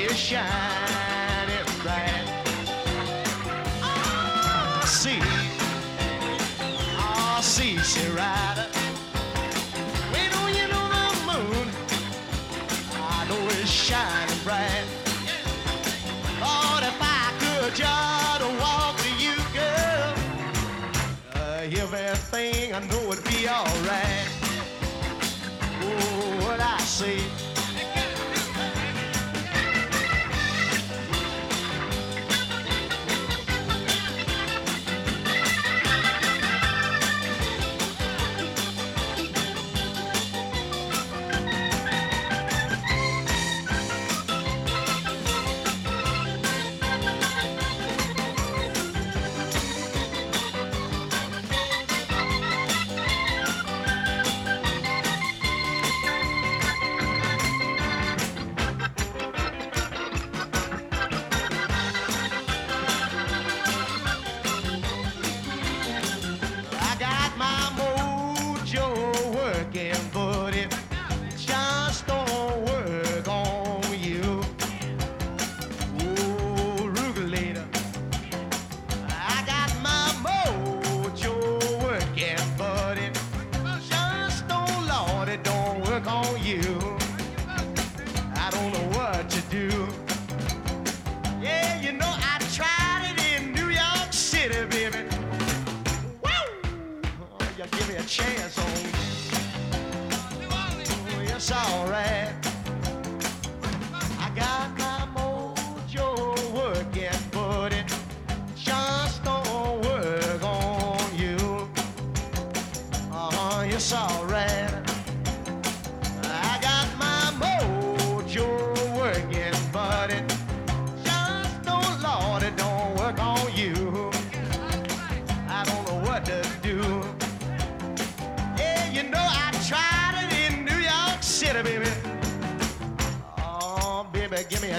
[SPEAKER 6] is shining bright. I see, I see, see, rider. Wait on you know the moon, I know it's shining bright. Lord, if I could just walk with you, girl, uh, everything I know would be alright. Oh,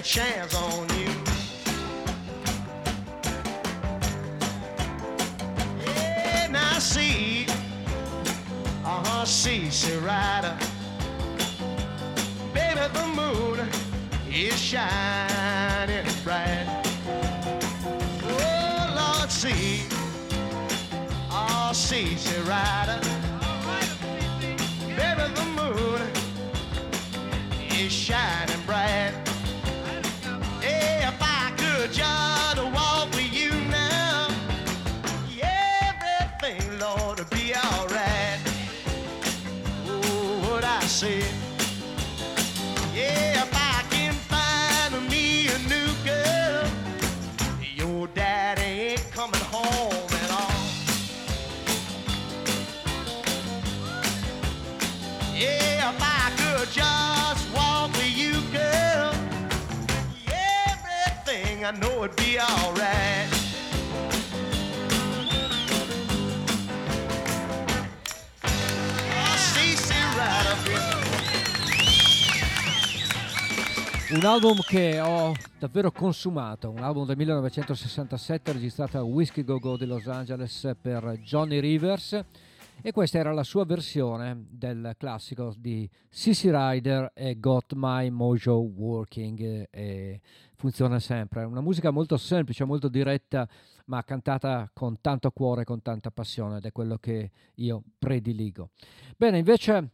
[SPEAKER 6] chance on be alright.
[SPEAKER 3] Un album che ho davvero consumato, un album del 1967 registrato a Whiskey Go Go di Los Angeles per Johnny Rivers e questa era la sua versione del classico di Sissy Rider e Got My Mojo Working e funziona sempre. Una musica molto semplice, molto diretta ma cantata con tanto cuore, con tanta passione ed è quello che io prediligo. Bene, invece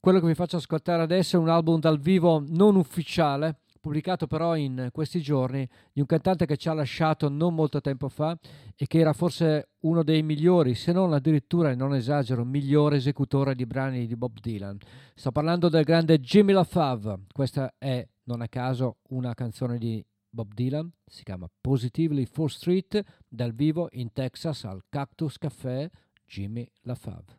[SPEAKER 3] quello che vi faccio ascoltare adesso è un album dal vivo non ufficiale, pubblicato però in questi giorni, di un cantante che ci ha lasciato non molto tempo fa e che era forse uno dei migliori, se non addirittura, non esagero, migliore esecutore di brani di Bob Dylan. Sto parlando del grande Jimmy LaFave. Questa è, non a caso, una canzone di Bob Dylan, si chiama Positively 4th Street, dal vivo in Texas al Cactus Café, Jimmy LaFave.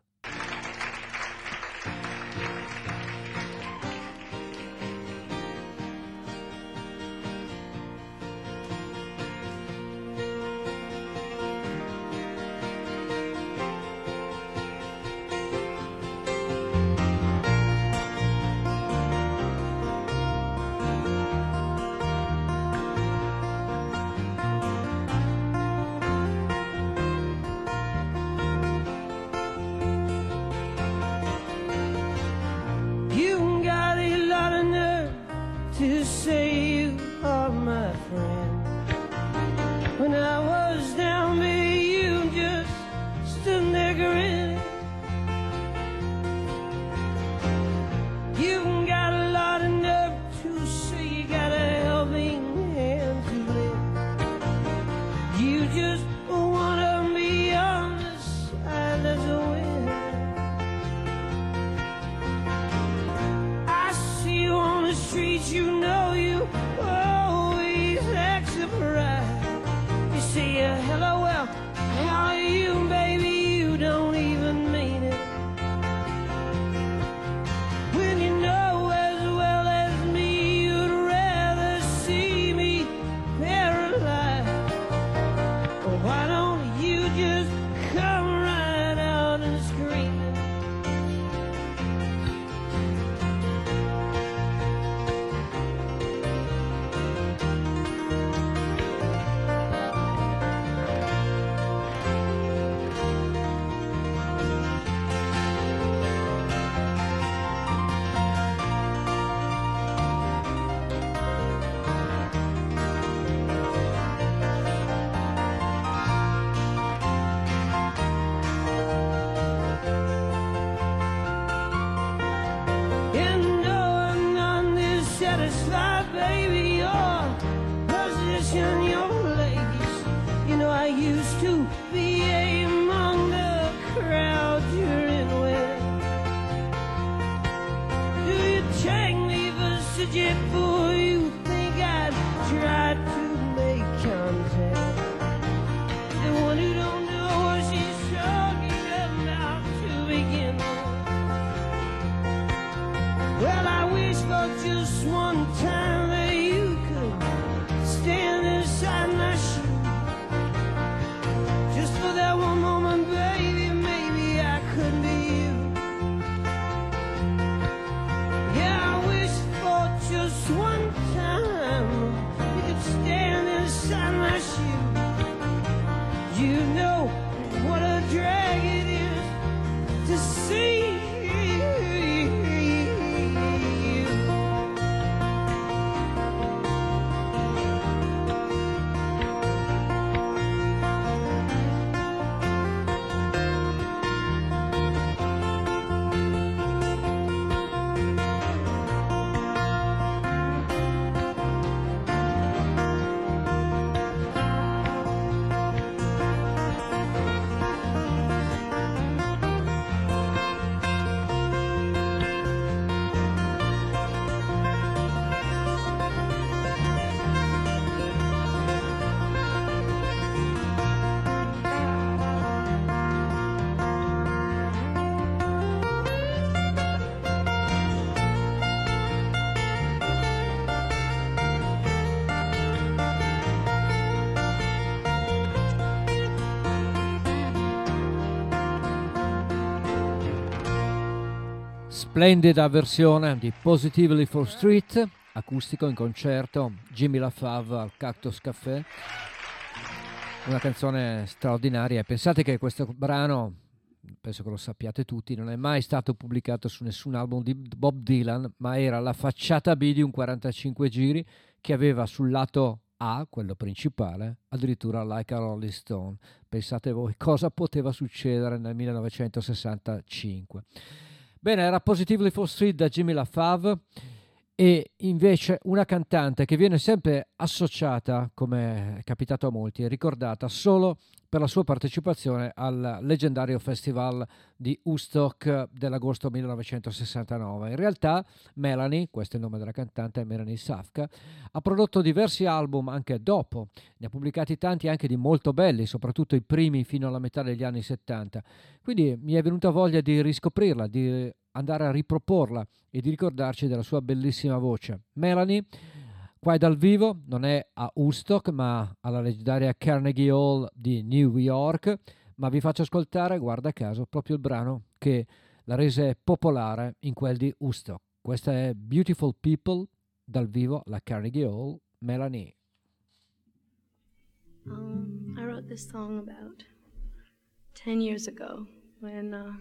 [SPEAKER 1] Splendida versione di Positively for Street, acustico in concerto, Jimmy LaFave al Cactus Café. Una canzone straordinaria. Pensate che questo brano, penso che lo sappiate tutti, non è mai stato pubblicato su nessun album di Bob Dylan, ma era la facciata B di un 45 giri che aveva sul lato A, quello principale, addirittura Like a Rolling Stone. Pensate voi cosa poteva succedere nel 1965. Bene, era Positively for Street da Jimmy LaFave e invece una cantante che viene sempre associata, come è capitato a molti, ricordata solo per la sua partecipazione al leggendario festival di Woodstock dell'agosto 1969. In realtà Melanie, questo è il nome della cantante, Melanie Safka, ha prodotto diversi album anche dopo, ne ha pubblicati tanti anche di molto belli, soprattutto i primi fino alla metà degli anni 70. Quindi mi è venuta voglia di riscoprirla, di andare a riproporla e di ricordarci della sua bellissima voce. Melanie, qua è dal vivo, non è a Woodstock ma alla leggendaria Carnegie Hall di New York, ma vi faccio ascoltare, guarda caso, proprio il brano che la rese popolare in quel di Woodstock. Questa è Beautiful People dal vivo alla Carnegie Hall, Melanie.
[SPEAKER 10] Um, I wrote this song about 10 years ago when uh,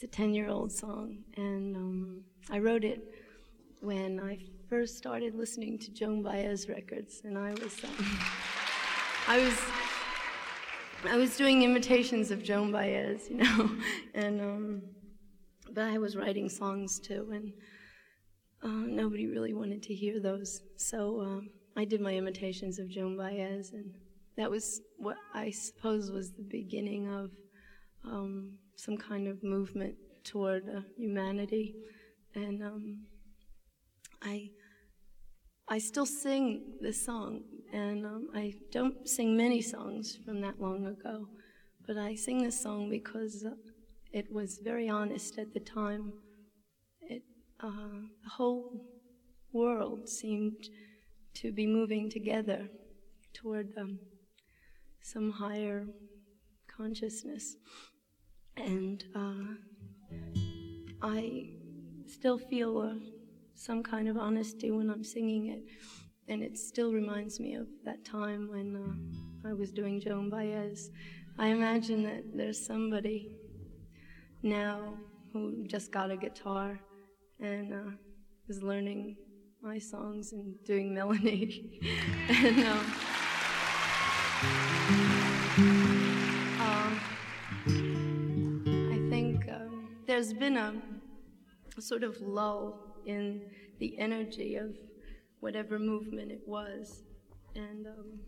[SPEAKER 10] it's a 10 year old song. And um, I wrote it when I first started listening to Joan Baez records. And I was, um, I was, I was doing imitations of Joan Baez, you know, and, um, but I was writing songs too. And uh, nobody really wanted to hear those. So um, I did my imitations of Joan Baez, and that was what I suppose was the beginning of um, some kind of movement toward uh, humanity. And um, I, I still sing this song, and um, I don't sing many songs from that long ago, but I sing this song because uh, it was very honest at the time. It, uh, the whole world seemed to be moving together toward um, some higher consciousness. And uh, I still feel uh, some kind of honesty when I'm singing it. And it still reminds me of that time when uh, I was doing Joan Baez. I imagine that there's somebody now who just got a guitar and uh, is learning my songs and doing melody. and um, there's been a, sort of lull in the energy of whatever movement it was. And um,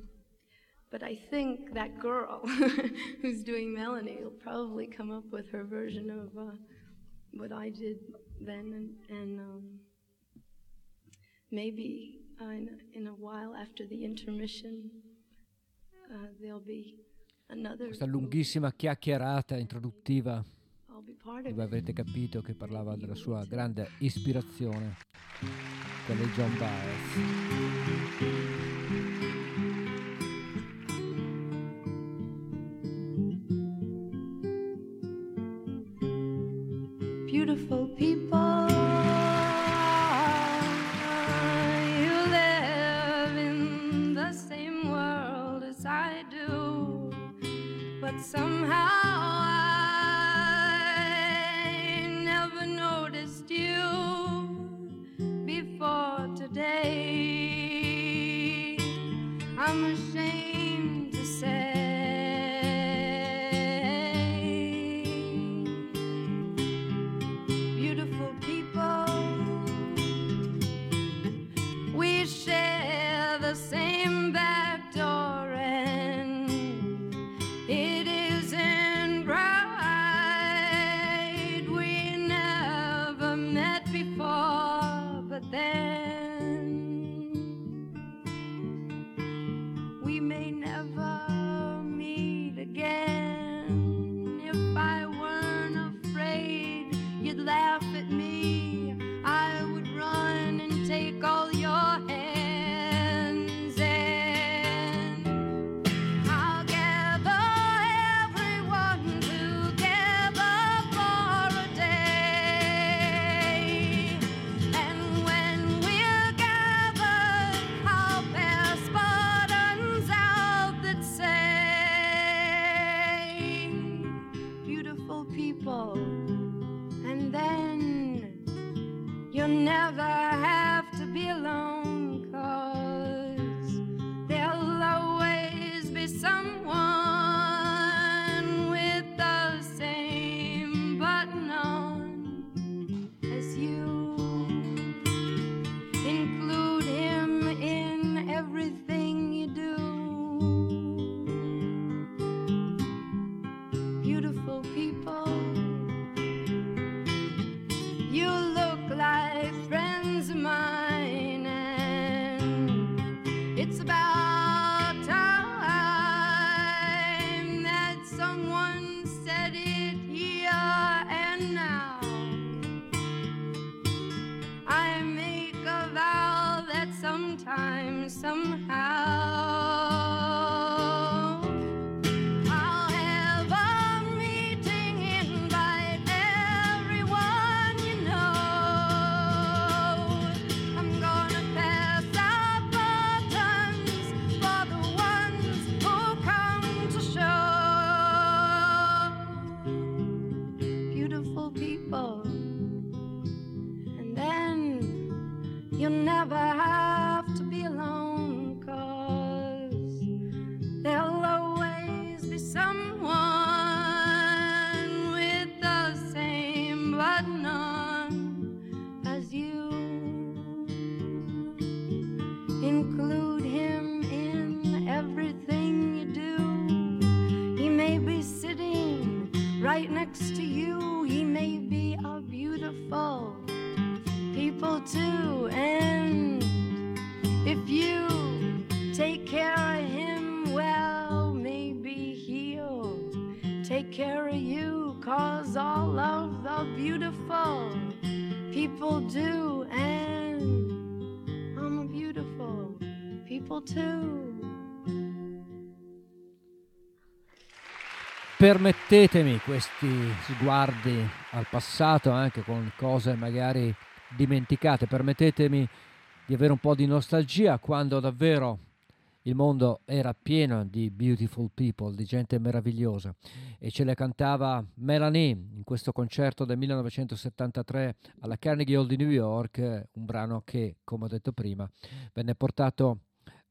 [SPEAKER 10] but I think that girl who's doing Melanie will probably come up with her version of uh, what I did then, and, and um, maybe uh, in, in a while after the intermission, uh, there'll be another.
[SPEAKER 1] Questa lunghissima chiacchierata introduttiva dove avrete capito che parlava della sua grande ispirazione, quella di John Baez. Permettetemi questi sguardi al passato anche con cose magari dimenticate, permettetemi di avere un po' di nostalgia quando davvero il mondo era pieno di beautiful people, di gente meravigliosa. E ce le cantava Melanie in questo concerto del 1973 alla Carnegie Hall di New York, un brano che, come ho detto prima, venne portato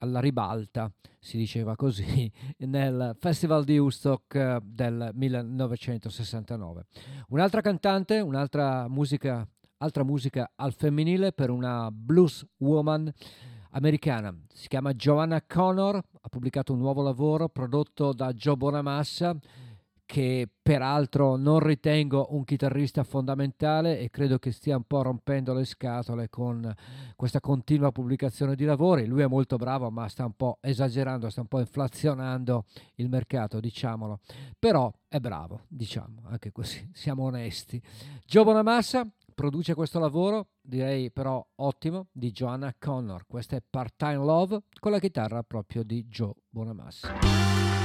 [SPEAKER 1] alla ribalta, si diceva così, nel Festival di Woodstock eh, del 1969. Un'altra cantante, un'altra musica, altra musica al femminile per una blues woman americana, si chiama Joanna Connor, ha pubblicato un nuovo lavoro prodotto da Joe Bonamassa, che peraltro non ritengo un chitarrista fondamentale e credo che stia un po' rompendo le scatole con questa continua pubblicazione di lavori. Lui è molto bravo, ma sta un po' esagerando, sta un po' inflazionando il mercato, diciamolo. Però è bravo, diciamo, anche così, siamo onesti. Joe Bonamassa produce questo lavoro, direi però ottimo, di Joanna Connor. Questa è Part-Time Love con la chitarra proprio di Joe Bonamassa.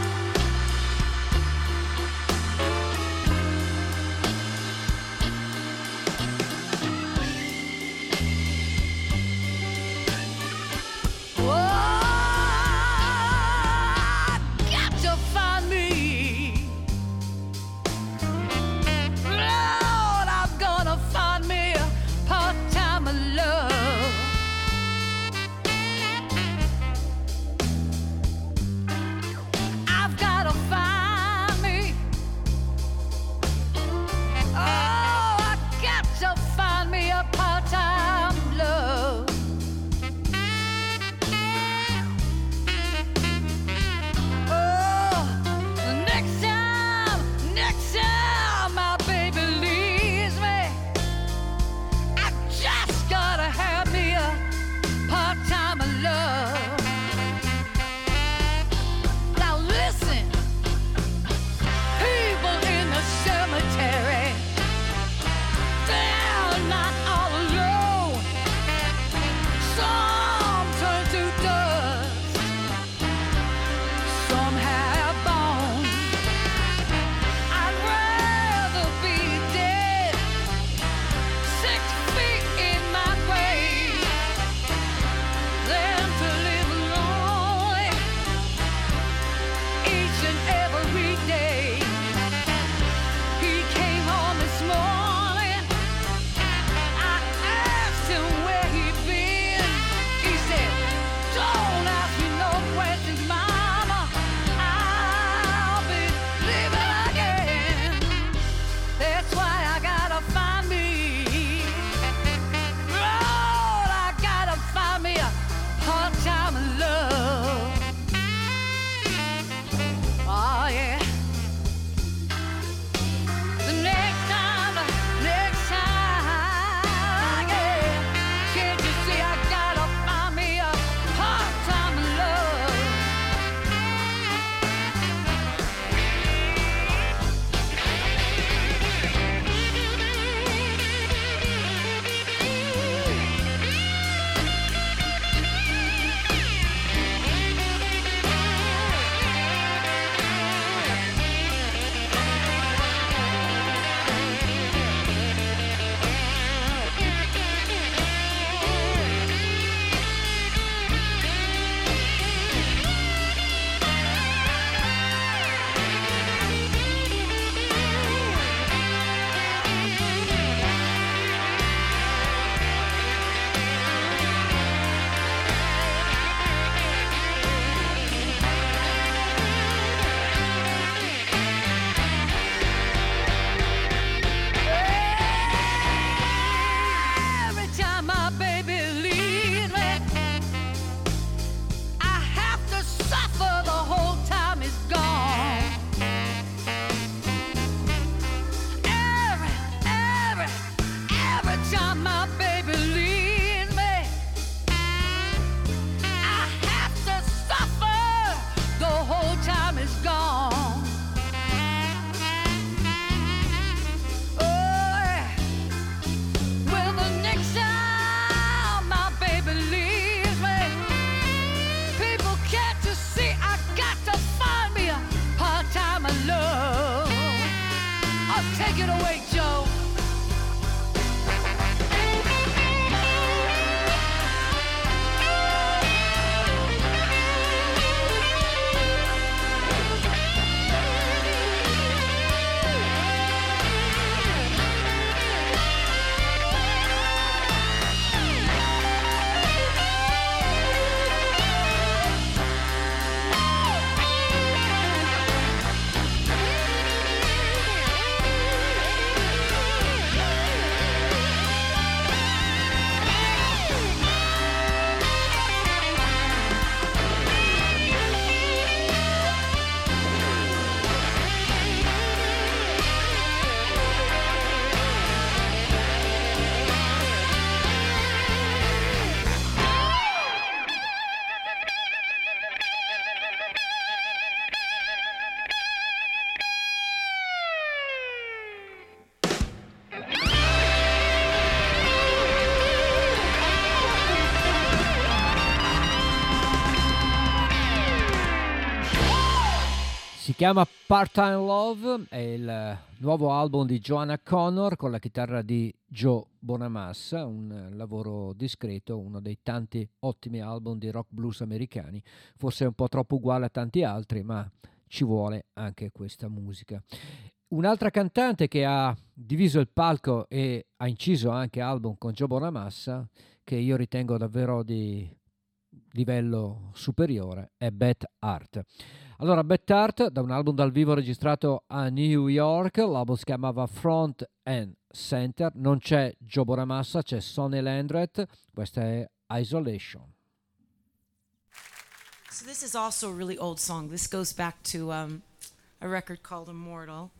[SPEAKER 1] Chiama Part-Time Love, è il nuovo album di Joanna Connor con la chitarra di Joe Bonamassa, un lavoro discreto, uno dei tanti ottimi album di rock blues americani, forse un po' troppo uguale a tanti altri, ma ci vuole anche questa musica. Un'altra cantante che ha diviso il palco e ha inciso anche album con Joe Bonamassa, che io ritengo davvero di livello superiore, è Beth Hart. Allora, Beth Hart, da un album dal vivo registrato a New York, l'album si chiamava Front and Center, non c'è Joe Bonamassa, c'è Sonny Landreth, questa è Isolation.
[SPEAKER 9] So this is also a really old song. This goes back to um, a record called Immortal.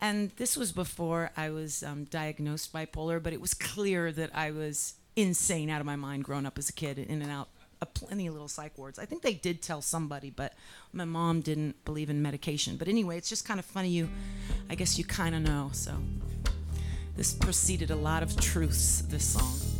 [SPEAKER 9] And this was before I was um, diagnosed bipolar, but it was clear that I was insane out of my mind growing up as a kid, in and out of plenty of little psych wards. I think they did tell somebody, but my mom didn't believe in medication. But anyway, it's just kind of funny. You, I guess you kind of know. So this preceded a lot of truths, this song.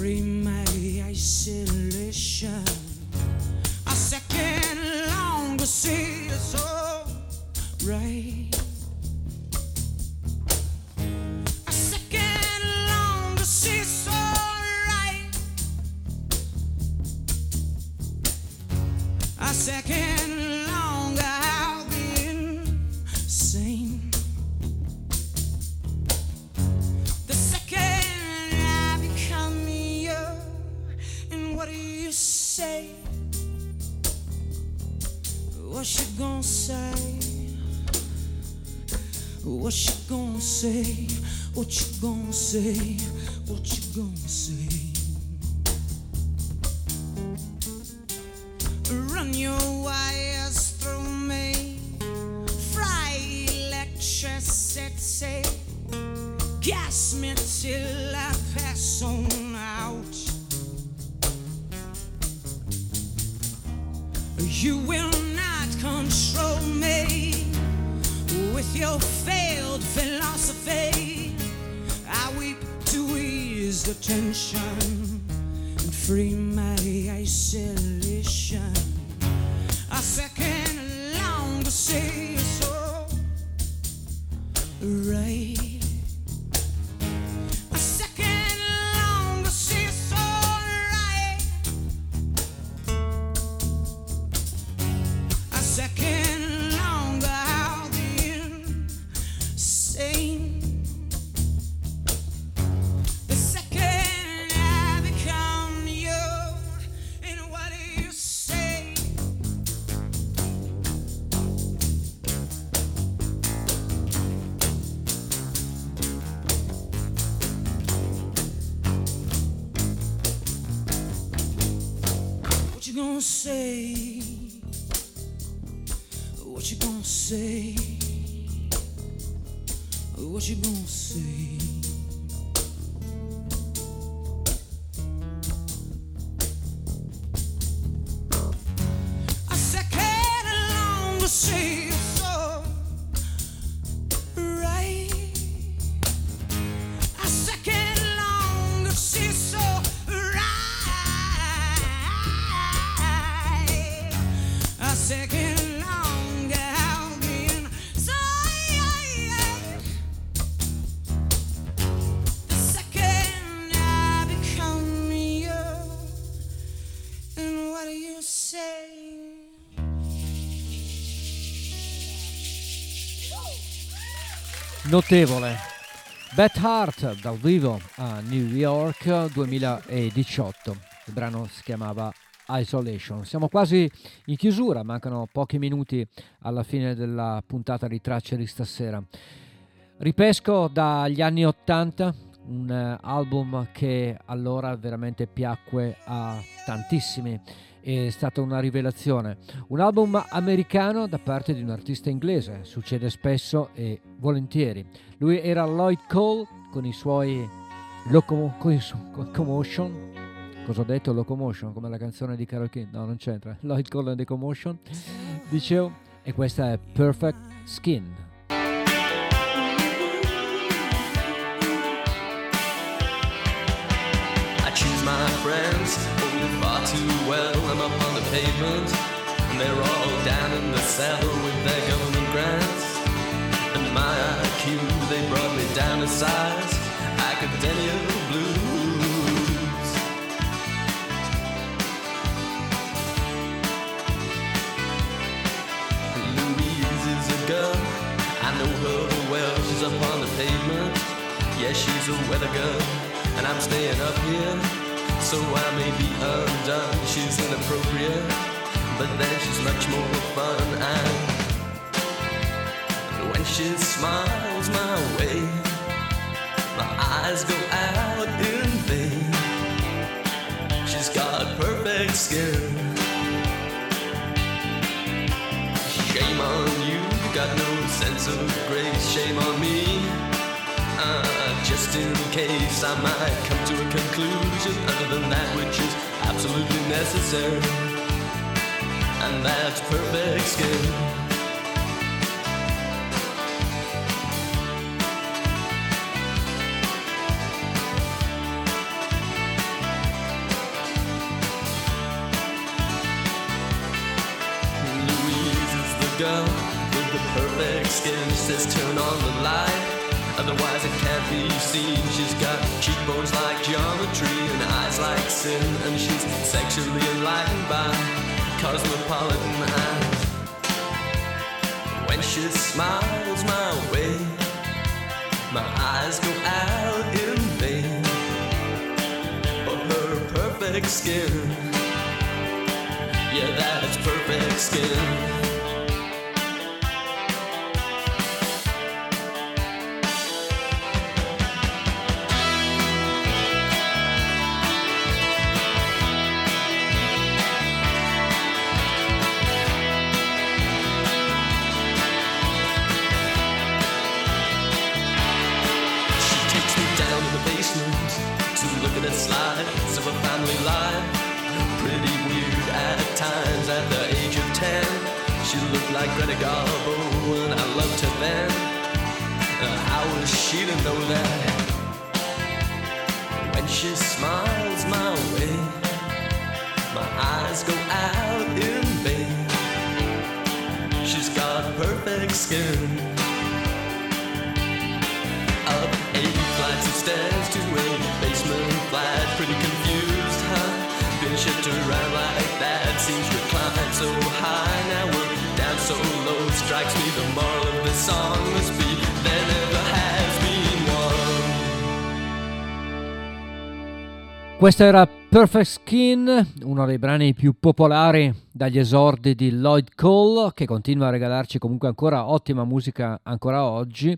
[SPEAKER 9] Free my isolation. A second longer see it's oh, all right. Say? say
[SPEAKER 1] Notevole. Beth Hart dal vivo a New York 2018. Il brano si chiamava Isolation. Siamo quasi in chiusura, mancano pochi minuti alla fine della puntata di tracce di stasera. Ripesco dagli anni 80 un album che allora veramente piacque a tantissimi. È stata una rivelazione. Un album americano da parte di un artista inglese, succede spesso e volentieri. Lui era Lloyd Cole con i suoi Locomotion. Cosa ho detto? Locomotion, come la canzone di Carol King. No, non c'entra. Lloyd Cole and the Commotion. Dicevo, e questa è Perfect Skin.
[SPEAKER 11] My friends far too well. I'm up on the pavement, and they're all down in the cellar with their government grants. And my IQ, they brought me down to size. Academia blues. Louise is a girl, I know her well. She's up on the pavement. Yeah, she's a weather girl, and I'm staying up here, so I may be undone. She's inappropriate, but then she's much more fun. And when she smiles my way, my eyes go just in case I might come to a conclusion other than that which is absolutely necessary. And that's perfect skin. Louise is the girl with the perfect skin. She says turn on the light, otherwise it can't be seen. She's got cheekbones like geometry and eyes like sin, and she's sexually enlightened by cosmopolitan eyes. When she smiles my way, my eyes go out in vain. But her perfect skin. Yeah, that's perfect skin. One.
[SPEAKER 1] Questa era Perfect Skin, uno dei brani più popolari dagli esordi di Lloyd Cole, che continua a regalarci comunque ancora ottima musica ancora oggi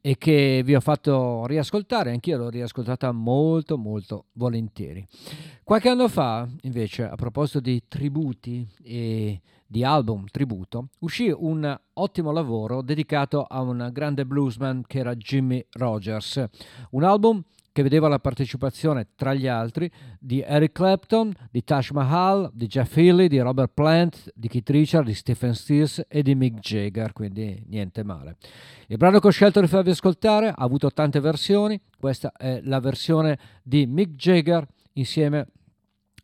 [SPEAKER 1] e che vi ho fatto riascoltare, anch'io l'ho riascoltata molto molto volentieri. Qualche anno fa, invece, a proposito di tributi e di album tributo, uscì un ottimo lavoro dedicato a un grande bluesman che era Jimmy Rogers, un album che vedeva la partecipazione, tra gli altri, di Eric Clapton, di Taj Mahal, di Jeff Healey, di Robert Plant, di Keith Richard, di Stephen Stills e di Mick Jagger, quindi niente male. Il brano che ho scelto di farvi ascoltare ha avuto tante versioni, questa è la versione di Mick Jagger insieme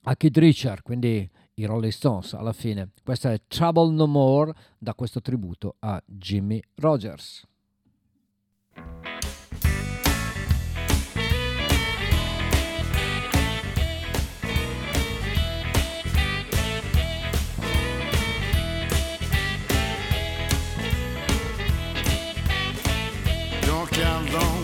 [SPEAKER 1] a Keith Richard, quindi i Rolling Stones alla fine. Questa è Trouble No More da questo tributo a Jimmy Rogers.
[SPEAKER 4] down long.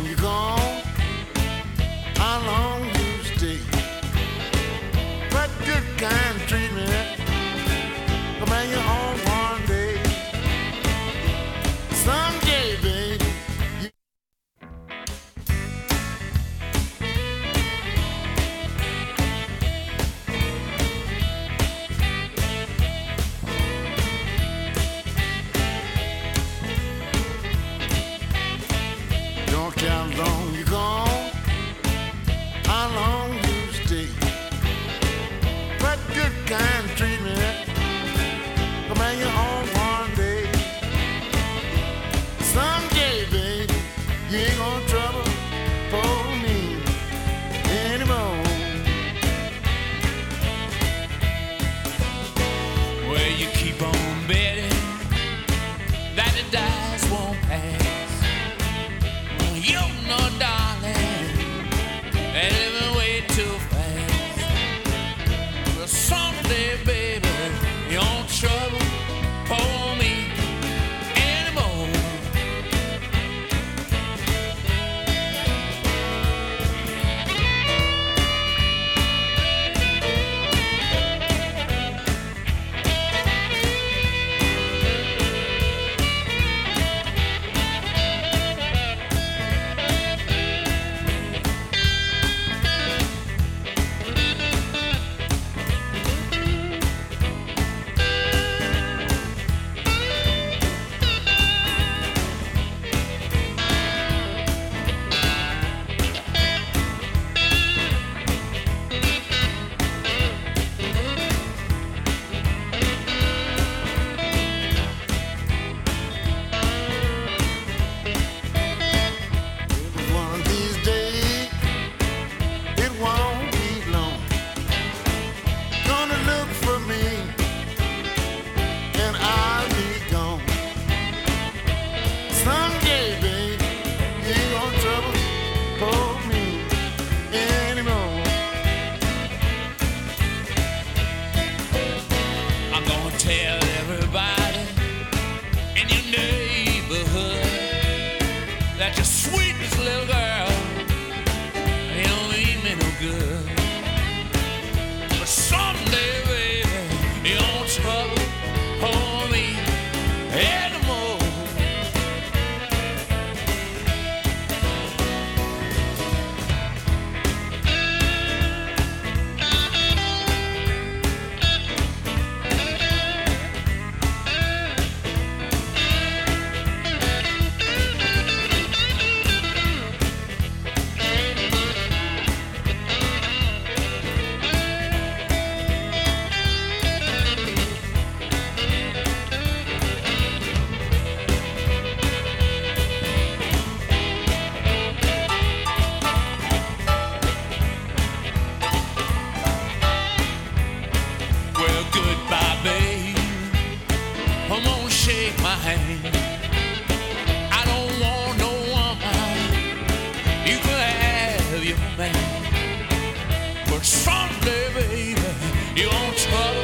[SPEAKER 12] Oh.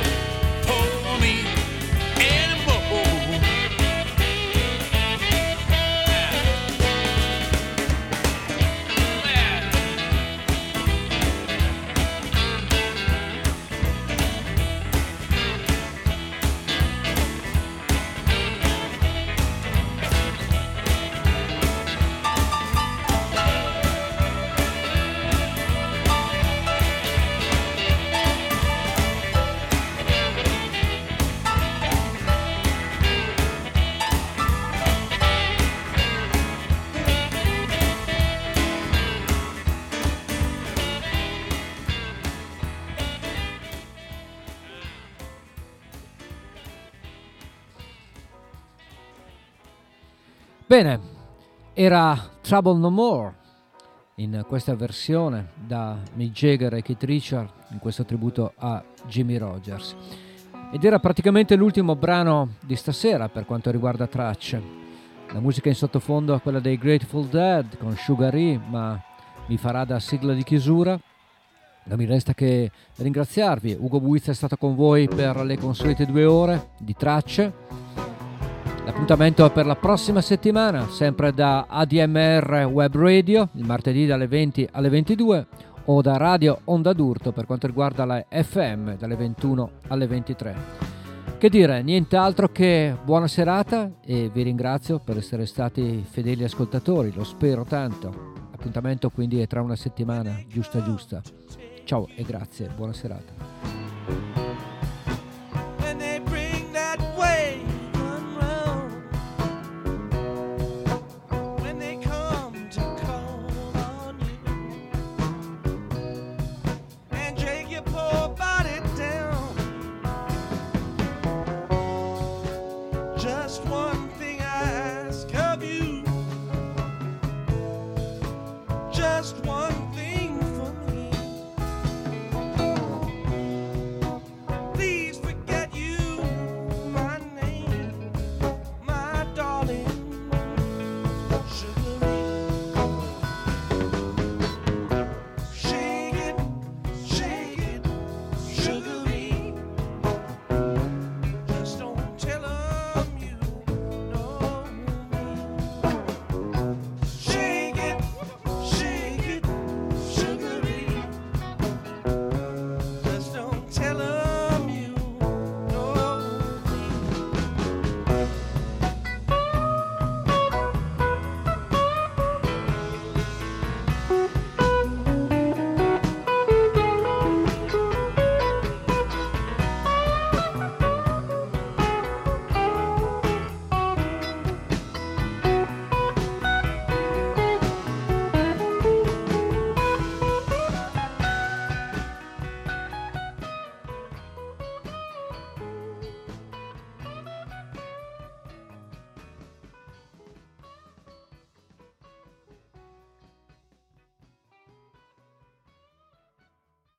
[SPEAKER 1] Bene, era Trouble No More in questa versione da Mick Jagger e Keith Richard in questo tributo a Jimmy Rogers. Ed era praticamente l'ultimo brano di stasera per quanto riguarda tracce. La musica in sottofondo è quella dei Grateful Dead con Sugar E, ma mi farà da sigla di chiusura. Non mi resta che ringraziarvi. Ugo Buizza è stato con voi per le consuete due ore di tracce. L'appuntamento è per la prossima settimana, sempre da ADMR Web Radio, il martedì dalle 20 alle 22, o da Radio Onda d'Urto per quanto riguarda la FM dalle 21 alle 23. Che dire, nient'altro che buona serata e vi ringrazio per essere stati fedeli ascoltatori, lo spero tanto. Appuntamento quindi è tra una settimana, giusta giusta. Ciao e grazie, buona serata.